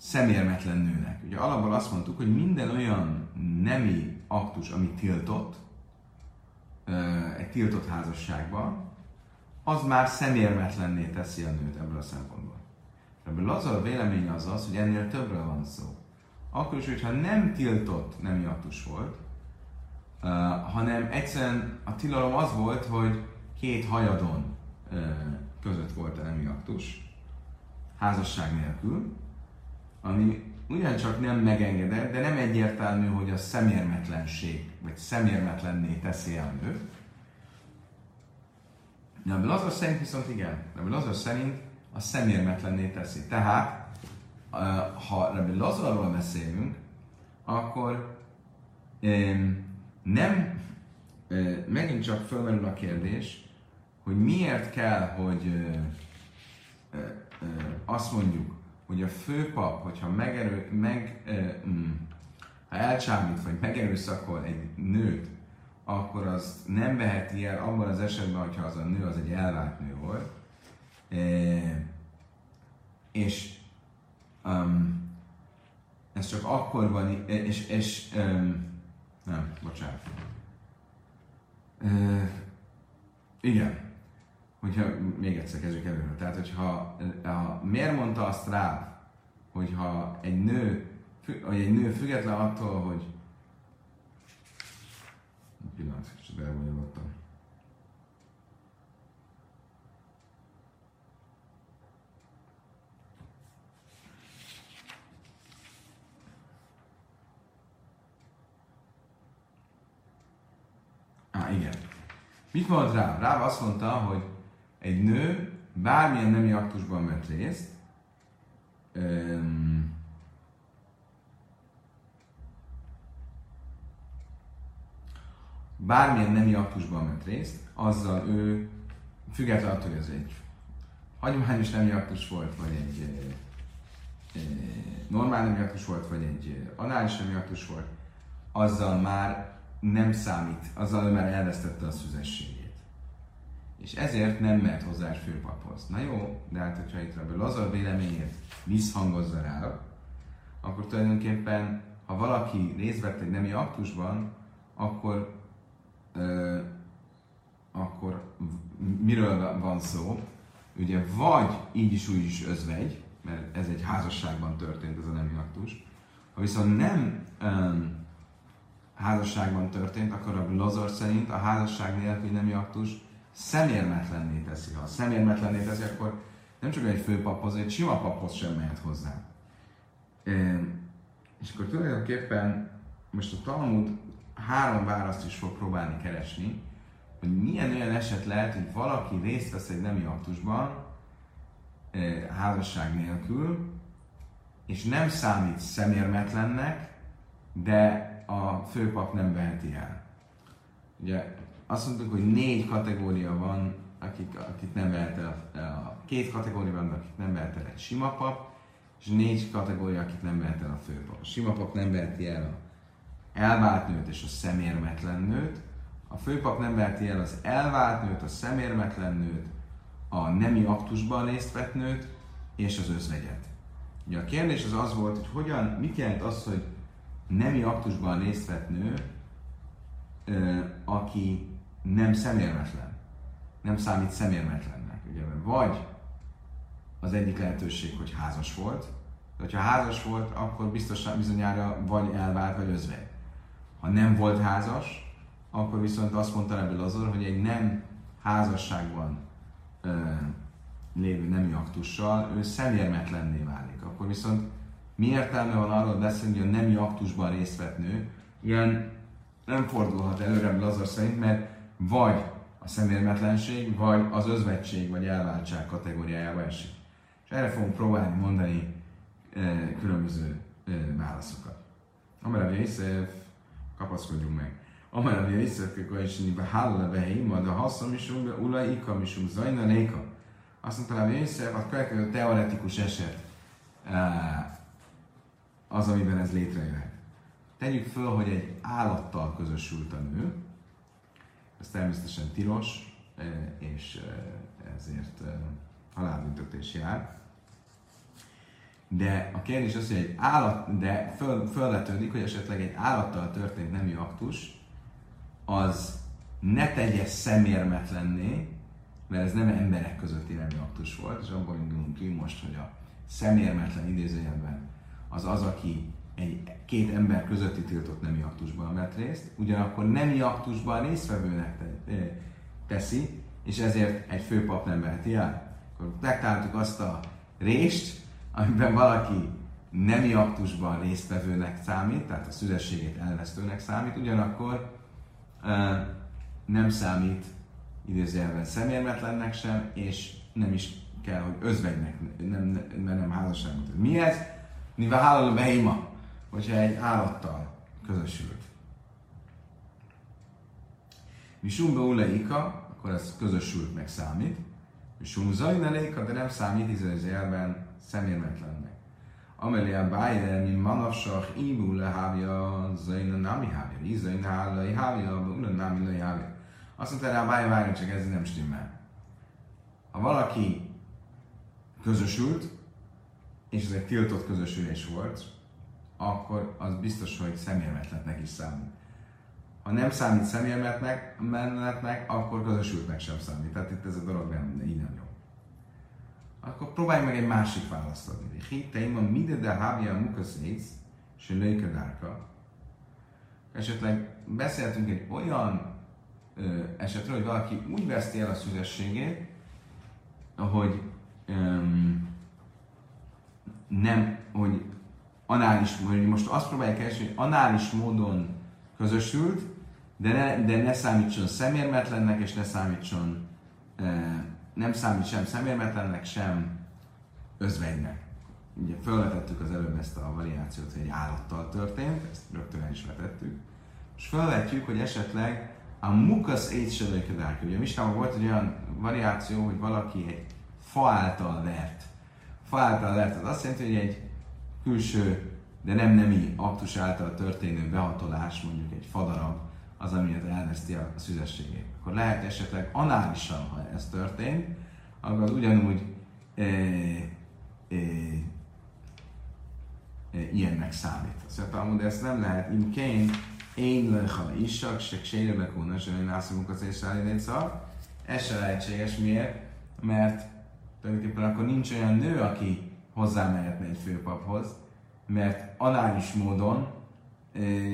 szemérmetlen nőnek? Ugye alapból azt mondtuk, hogy minden olyan nemi aktus, ami tiltott, egy tiltott házasságban, az már szemérmetlenné teszi a nőt ebből a szempontból. Ebből Lazar véleménye az az, hogy ennél többről van szó. Akkor is, hogyha nem tiltott nemi aktus volt, hanem egyszerűen a tilalom az volt, hogy két hajadon között volt a nemi aktus, házasság nélkül, ami ugyancsak nem megengedett, de nem egyértelmű, hogy a szemérmetlenség, vagy szemérmetlenné teszi a nőt. De Lazar szerint viszont igen. A Lazar szerint a szemérmetlenné teszi. Tehát, ha Rabbi Lazarról beszélünk, akkor nem, megint csak fölmerül a kérdés, hogy miért kell, hogy azt mondjuk, hogy a főpap, hogyha megerő, meg, mm, ha elcsámít, vagy megerőszakol egy nőt, akkor az nem veheti el abban az esetben, hogyha az a nő az egy elvált nő volt. és um, ez csak akkor van, és, és um, nem, bocsánat. Uh, igen, hogyha még egyszer kezdjük előről. Tehát, hogyha a, miért mondta azt rá, hogyha egy nő, hogy egy nő független attól, hogy pillanat, csak elbonyolodtam. Á, igen. Mit mond rá? Rá azt mondta, hogy egy nő bármilyen nemi aktusban vett részt, öm, bármilyen nemi aktusban vett részt, azzal ő, függetlenül attól, hogy ez egy hagyományos nemi aktus volt, vagy egy e, e, normál nemi aktus volt, vagy egy anális nemi aktus volt, azzal már nem számít, azzal ő már elvesztette a szüzességét. És ezért nem mehet hozzá főpaphoz. Na jó, de hát hogyha itt ebből Lazar véleményét visszhangozza rá, akkor tulajdonképpen, ha valaki részt vett egy nemi aktusban, akkor ö, akkor miről van szó? Ugye vagy így is úgy is özvegy, mert ez egy házasságban történt ez a nemi aktus, ha viszont nem um, házasságban történt, akkor a Lazar szerint a házasság nélküli nemi aktus szemérmetlenné teszi. Ha szemérmetlenné teszi, akkor nem csak egy főpaphoz, egy sima paphoz sem mehet hozzá. És akkor tulajdonképpen most a Talmud három választ is fog próbálni keresni, hogy milyen olyan eset lehet, hogy valaki részt vesz egy nemi aktusban, házasság nélkül, és nem számít szemérmetlennek, de a főpap nem veheti el. Ugye azt mondtuk, hogy négy kategória van, akik, akik nem vehet el, a két kategória van, akik nem vehet el egy sima pap, és négy kategória, akik nem vehet el a főpap. A sima pap nem veheti el a elvált nőt és a szemérmetlen nőt, a főpap nem veheti el az elvált nőt, a szemérmetlen nőt, a nemi aktusban részt vett nőt és az özvegyet. Ugye a kérdés az az volt, hogy hogyan, mit jelent az, hogy nemi aktusban részt vett nő, aki nem szemérmetlen. Nem számít szemérmetlennek. Ugye, vagy az egyik lehetőség, hogy házas volt, De ha házas volt, akkor biztosan bizonyára vagy elvált, vagy özvegy. Ha nem volt házas, akkor viszont azt mondta ebből azon, hogy egy nem házasságban ö, lévő nemi aktussal ő szemérmetlenné válik. Akkor viszont mi értelme van arról beszélni, hogy a nemi aktusban részt vett nő, ilyen nem fordulhat előre Lazar szerint, mert vagy a szemérmetlenség, vagy az özvegység, vagy elváltság kategóriájába esik. És erre fogunk próbálni mondani e, különböző e, válaszokat. Amara Yosef, kapaszkodjunk meg. Amara Yosef, akkor is be hálala beheima, de haszom is ula ika misum zajna léka. Azt mondta, hogy Yosef, a következő teoretikus eset az, amiben ez létrejöhet. Tegyük föl, hogy egy állattal közösült a nő, ez természetesen tilos, e, és e, ezért e, halálbüntetés jár. De a kérdés az, hogy egy állat, de föl, fölvetődik, hogy esetleg egy állattal történt nemi aktus, az ne tegye szemérmetlenné, mert ez nem emberek közötti nemi aktus volt, és abból indulunk ki most, hogy a szemérmetlen idézőjelben az az, aki egy két ember közötti tiltott nemi aktusban vett részt, ugyanakkor nemi aktusban résztvevőnek teszi, és ezért egy főpap nem veheti el. Akkor megtaláltuk azt a rést, amiben valaki nemi aktusban résztvevőnek számít, tehát a szüzességét elvesztőnek számít, ugyanakkor uh, nem számít idézőjelben szemérmetlennek sem, és nem is kell, hogy özvegynek, nem, nem, nem házasságot. Mi ez? Mivel hálal a hogyha egy állattal közösült. Misumba uleika, akkor ez közösült meg számít. Misum zajneléka, de nem számít izraelben szemérmetlennek. Amelé a bájre, mi manavsach, ibu lehávja, zajna nami hávja, izajna hálai hávja, ula nami lai hávja. Azt mondta rá, bájja, várjon, csak ez nem stimmel. Ha valaki közösült, és ez egy tiltott közösülés volt, akkor az biztos, hogy szemérmetletnek is számít. Ha nem számít szemérmetletnek, akkor közösültnek sem számít. Tehát itt ez a dolog nem, így nem jó. Akkor próbálj meg egy másik választ adni. Hitteim a mide de havia mukaszész, se lőkedárka. Esetleg beszéltünk egy olyan ö, esetről, hogy valaki úgy veszti el a szüzességét, hogy öm, nem, hogy anális, hogy most azt próbálják keresni, hogy anális módon közösült, de ne, de ne számítson szemérmetlennek, és ne számítson, e, nem számít sem szemérmetlennek, sem özvegynek. Ugye felvetettük az előbb ezt a variációt, hogy egy állattal történt, ezt rögtön el is vetettük. És felvetjük, hogy esetleg a mukasz étselőkedárka. Ugye Mistában volt egy olyan variáció, hogy valaki egy fa által vert. Fa által vert, az azt jelenti, hogy egy külső, de nem nemi aktus által történő behatolás, mondjuk egy fadarab, az, amiért elveszti a szüzességét. Akkor lehet esetleg análisan, ha ez történt, akkor az ugyanúgy e, e, e, ilyennek számít. Mondja, de ezt nem lehet. Imkén, én leha isak, se ksére kóna, se én lászomunk az. Ez se lehetséges. Miért? Mert tulajdonképpen akkor nincs olyan nő, aki hozzámehetne egy főpaphoz, mert anális módon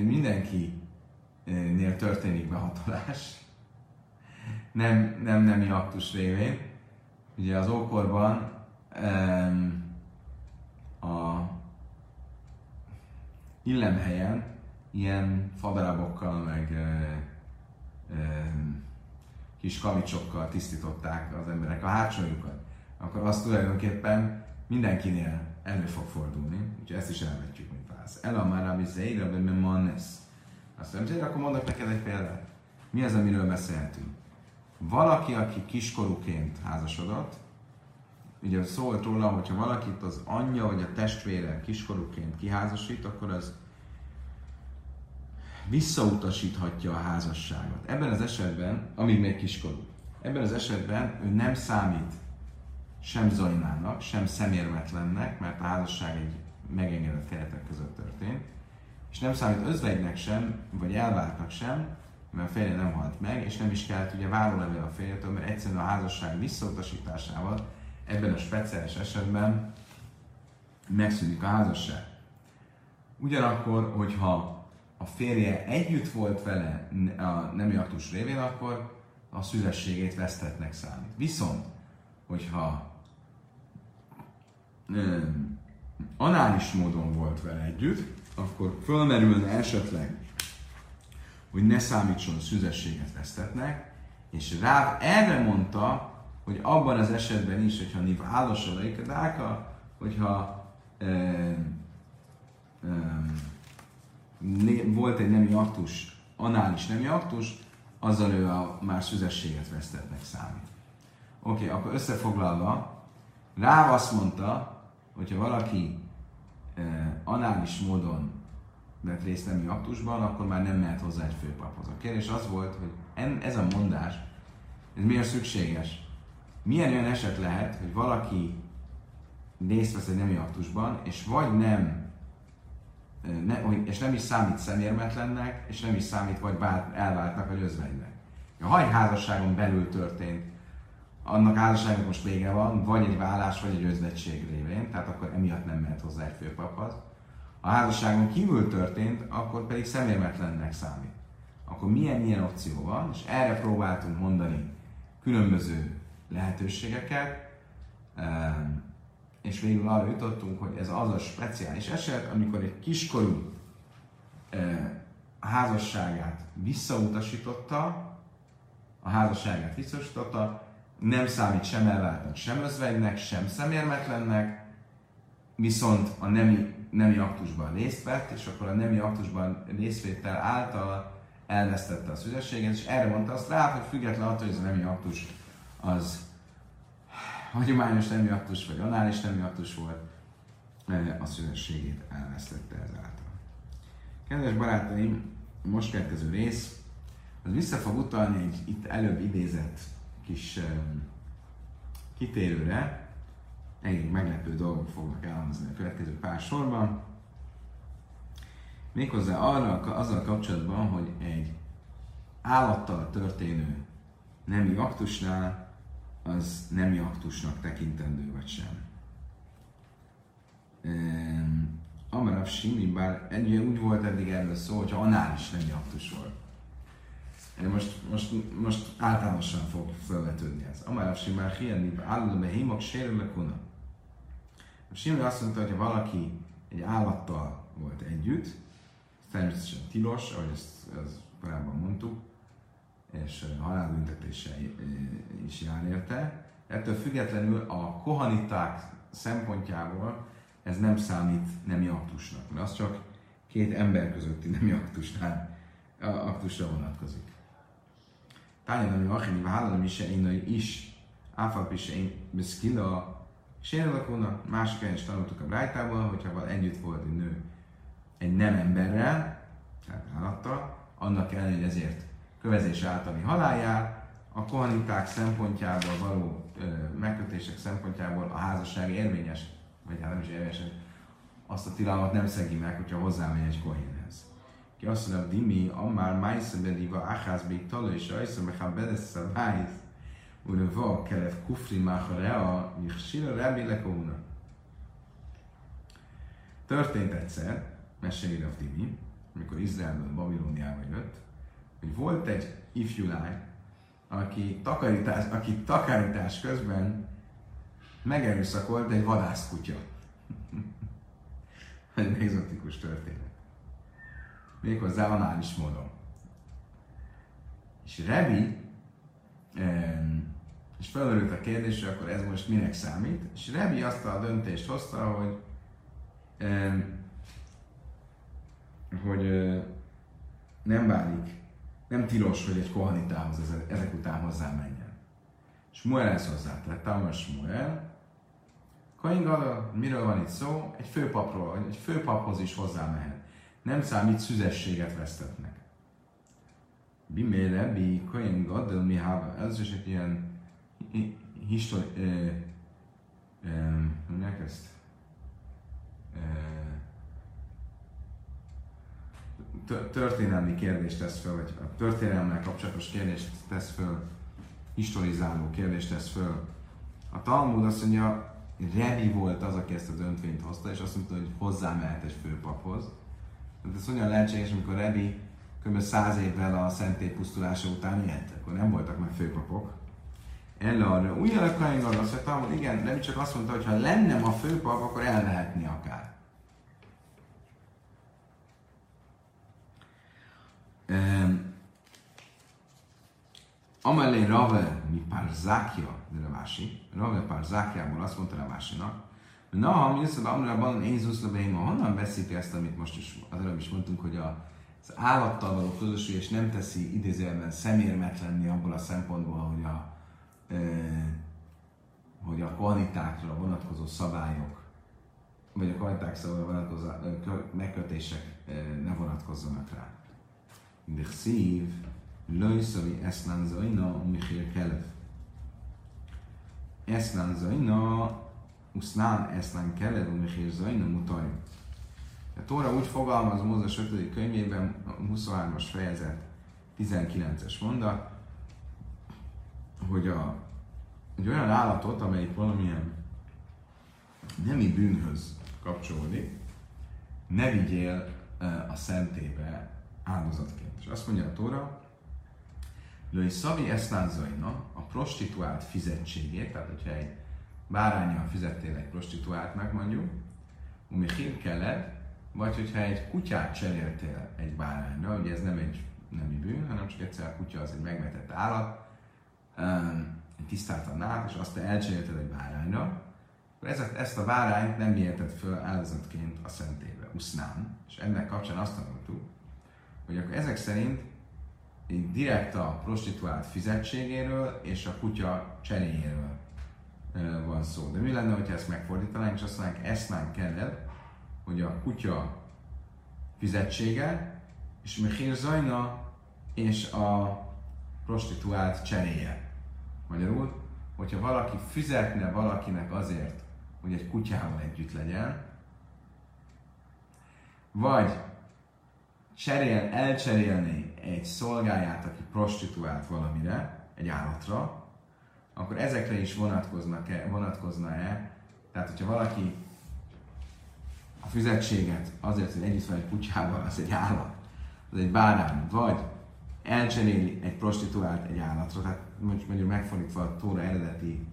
mindenkinél történik behatolás, nem, nem nemi aktus révén. Ugye az ókorban a illemhelyen ilyen fadarabokkal, meg kis kavicsokkal tisztították az emberek a hátsójukat, akkor azt tulajdonképpen mindenkinél elő fog fordulni, úgyhogy ezt is elvetjük, mint válasz. El a már ami zeira, de manesz. Azt mondja, akkor mondok neked egy példát. Mi az, amiről beszélhetünk? Valaki, aki kiskorúként házasodott, ugye szólt róla, hogyha valakit az anyja vagy a testvére kiskorúként kiházasít, akkor az visszautasíthatja a házasságot. Ebben az esetben, amíg még kiskorú, ebben az esetben ő nem számít sem zajnának, sem szemérmetlennek, mert a házasság egy megengedett keretek között történt, és nem számít özvegynek sem, vagy elváltnak sem, mert a férje nem halt meg, és nem is kellett ugye várólevél a férjetől, mert egyszerűen a házasság visszautasításával ebben a speciális esetben megszűnik a házasság. Ugyanakkor, hogyha a férje együtt volt vele a nemi aktus révén, akkor a szüzességét vesztetnek számít. Viszont, hogyha anális módon volt vele együtt, akkor fölmerülne esetleg, hogy ne számítson szüzességet vesztetnek, és rá erre mondta, hogy abban az esetben is, hogyha niv állos a hogyha e, e, volt egy nemi aktus, anális nemi aktus, azzal ő a már szüzességet vesztetnek számít. Oké, okay, akkor összefoglalva, rá azt mondta, hogyha valaki eh, anális módon vett részt nemi aktusban, akkor már nem mehet hozzá egy főpaphoz. A kérdés az volt, hogy en, ez a mondás, ez miért szükséges? Milyen olyan eset lehet, hogy valaki részt vesz egy nemi aktusban, és vagy nem ne, és nem is számít szemérmetlennek, és nem is számít vagy bár, elváltnak, vagy özvegynek. Ha egy házasságon belül történt, annak házasságnak most vége van, vagy egy vállás, vagy egy özvegység révén, tehát akkor emiatt nem mehet hozzá egy főpaphoz. Ha a házasságon kívül történt, akkor pedig szemérmetlennek számít. Akkor milyen ilyen opció van, és erre próbáltunk mondani különböző lehetőségeket, és végül arra jutottunk, hogy ez az a speciális eset, amikor egy kiskorú a házasságát visszautasította, a házasságát visszautasította, nem számít sem elváltnak, sem özvegynek, sem szemérmetlennek, viszont a nemi, nemi aktusban részt vett, és akkor a nemi aktusban részvétel által elvesztette a szüzességet, és erre mondta azt rá, hogy független attól, hogy ez a nemi aktus az hagyományos nemi aktus, vagy anális nemi aktus volt, a szüzességét elvesztette ezáltal. Kedves barátaim, most következő rész, az vissza fog utalni egy itt előbb idézett kis um, kitérőre, egy meglepő dolgok fognak elhangzni a következő pár sorban. Méghozzá arra, azzal kapcsolatban, hogy egy állattal történő nemi aktusnál az nemi aktusnak tekintendő vagy sem. Amarav Simi, bár ennyi úgy volt eddig erről szó, hogyha anális nemi aktus volt. Most, most, most általánosan fog felvetődni ez. Amarav Simi, bár hienni, állul be hímok, sérül kuna. A Simi azt mondta, hogy ha valaki egy állattal volt együtt, természetesen tilos, ahogy ezt, ezt korábban mondtuk, és halálbüntetése is jár érte. Ettől függetlenül a kohaniták szempontjából ez nem számít nemi aktusnak, mert az csak két ember közötti nemi aktusnál, aktusra vonatkozik. Tányadani Achini Vállalam is is, Áfap is én Beszkila, Sérelakóna, másik helyen is tanultuk a Brájtában, hogyha együtt volt egy nő egy nem emberrel, tehát állattal, annak ellenére ezért kövezés általi haláljár, a kohaniták szempontjából való ö, megkötések szempontjából a házasság érvényes, vagy hát nem is érvényes, azt a tilalmat nem szegi meg, hogyha hozzámegy egy kohénhez. Dimi, Ammár, Májsze Bediva, Achász, Bék, Taló és Ajszom, Mechá, Bedesz, a Bájsz, Urva, Kelev, Kufri, Mácha, Michsira, Rebi, Lekouna. Történt egyszer, meséli a Dimi, amikor Izraelből Babilóniába jött, hogy volt egy ifjú lány, aki takarítás, aki takarítás közben megerőszakolt egy vadászkutya. egy exotikus történet. Méghozzá anális módon. És Rebi, és felmerült a kérdés, hogy akkor ez most minek számít, és Rebi azt a döntést hozta, hogy hogy nem válik nem tilos, hogy egy kohanitához ezek után hozzá menjen. Smuel ezt hozzátett, Tamar Smuel, Kain miről van itt szó? Egy főpapról, egy főpaphoz is hozzá mehet. Nem számít, szüzességet vesztetnek. Bimére, bi Kain Gadel, mi háva. Ez is egy ilyen histori... Mondják ezt? történelmi kérdést tesz föl, vagy a történelemmel kapcsolatos kérdést tesz föl, historizáló kérdést tesz föl. A Talmud azt mondja, Rebi volt az, aki ezt a döntvényt hozta, és azt mondta, hogy hozzá mehet egy főpaphoz. Tehát ez hogyan lehetséges, amikor Rebi kb. száz évvel a szentély pusztulása után élt, akkor nem voltak már főpapok. Ella újra Kaingar azt mondta, hogy igen, nem csak azt mondta, hogy ha lenne a főpap, akkor elvehetni akár. Um, Amelé Rave mi Parzákja, de Ravási, Rave Parzákjából azt mondta Ravásinak, Na, ha mi össze Amrában Ézus Lebeima, honnan veszik ezt, amit most is, az előbb is mondtunk, hogy a, az állattal való közösülés nem teszi idézőjelben szemérmetlenni abból a szempontból, hogy a, e, hogy a kvalitákra vonatkozó szabályok, vagy a kvaliták szabályra vonatkozó megkötések e, ne vonatkozzanak rá. De szív, lőszövi eszlán zajna, Michél Kelev. Eszlán zajna, Usznán eszlán Kelev, Michél zajna, mutaj. A Tóra úgy fogalmaz Mózes 5. könyvében, 23-as fejezet, 19-es mondat, hogy a, egy olyan állatot, amelyik valamilyen nemi bűnhöz kapcsolódik, ne vigyél a szentébe áldozatként. És azt mondja a Tóra, Lőj Szavi Eszlánzaina a prostituált fizetségét, tehát hogyha egy bárányjal fizettél egy prostituáltnak mondjuk, Umi kellett, vagy hogyha egy kutyát cseréltél egy bárányra, ugye ez nem egy nemi bűn, hanem csak egyszer a kutya az egy megvetett állat, um, tisztáltan át, és azt te elcserélted egy bárányra, akkor ezt, ezt a bárányt nem viheted föl áldozatként a szentébe, usznán. És ennek kapcsán azt tanultuk, hogy akkor ezek szerint direkt a prostituált fizetségéről és a kutya cseréjéről van szó. De mi lenne, hogyha ezt megfordítanánk, és azt mondanánk, már kellett, hogy a kutya fizetsége, és Mechir Zajna és a prostituált cseréje. Magyarul, hogyha valaki fizetne valakinek azért, hogy egy kutyával együtt legyen, vagy cserél, elcserélni egy szolgáját, aki prostituált valamire, egy állatra, akkor ezekre is vonatkoznak-e, vonatkozna-e, tehát hogyha valaki a fizetséget azért, hogy együtt van egy kutyával, az egy állat, az egy bárány, vagy elcseréli egy prostituált egy állatra, tehát mondjuk megfordítva a Tóra eredeti,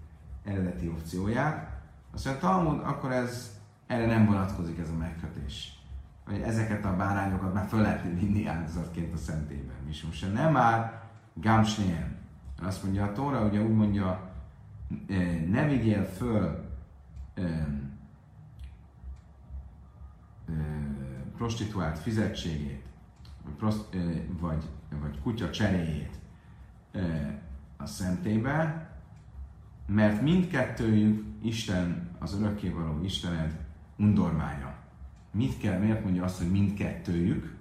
eredeti opcióját, azt mondja, Talmud, akkor ez erre nem vonatkozik ez a megkötés. Vagy ezeket a bárányokat már föl lehet vinni áldozatként a szentében. És most nem már Gamsnien. Azt mondja a Tóra, ugye úgy mondja, ne vigyél föl prostituált fizetségét, vagy, vagy, kutya cseréjét a szentébe, mert mindkettőjük Isten, az örökkévaló Istened undormánya. Mit kell, miért mondja azt, hogy mindkettőjük?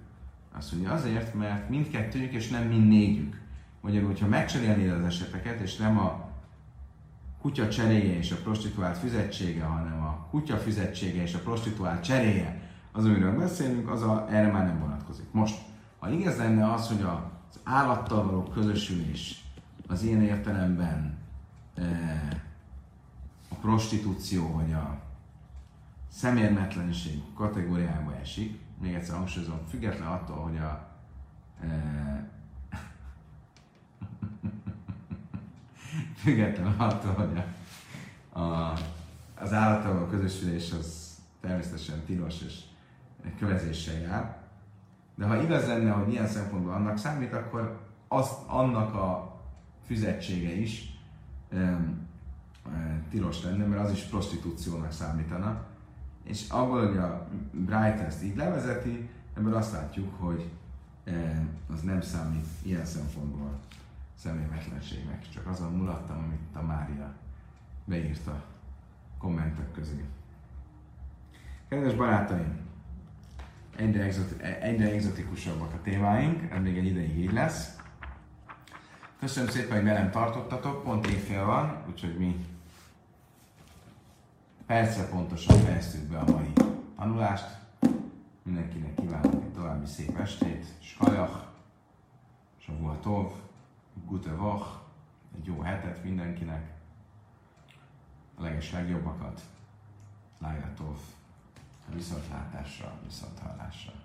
Azt mondja azért, mert mindkettőjük és nem mind négyük. Magyarul, hogyha megcserélnéd az eseteket, és nem a kutya cseréje és a prostituált fizetsége, hanem a kutya fizetsége és a prostituált cseréje, az, amiről beszélünk, az a, erre már nem vonatkozik. Most, ha igaz lenne az, hogy az állattal való közösülés az ilyen értelemben e, a prostitúció vagy a szemérmetlenség kategóriába esik, még egyszer hangsúlyozom, független attól, hogy a e, független attól, hogy a, a, az állattal a közösülés az természetesen tilos és kövezéssel jár. De ha igaz lenne, hogy ilyen szempontból annak számít, akkor az, annak a fizetsége is um, tilos lenne, mert az is prostitúciónak számítana. És abból, hogy a Bright ezt így levezeti, ebből azt látjuk, hogy az nem számít ilyen szempontból személymetlenségnek. Csak azon mulattam, amit a Mária beírta kommentek közé. Kedves barátaim, egyre, exoti, egyre egzotikusabbak a témáink, ez még egy ideig így lesz. Köszönöm szépen, hogy velem tartottatok, pont éjfél van, úgyhogy mi percre pontosan fejeztük be a mai tanulást. Mindenkinek kívánok egy további szép estét, skajach, Shavuatov, tov, gute vach, egy jó hetet mindenkinek. a leges legjobbakat. Lájatov, viszontlátásra, viszonthallásra.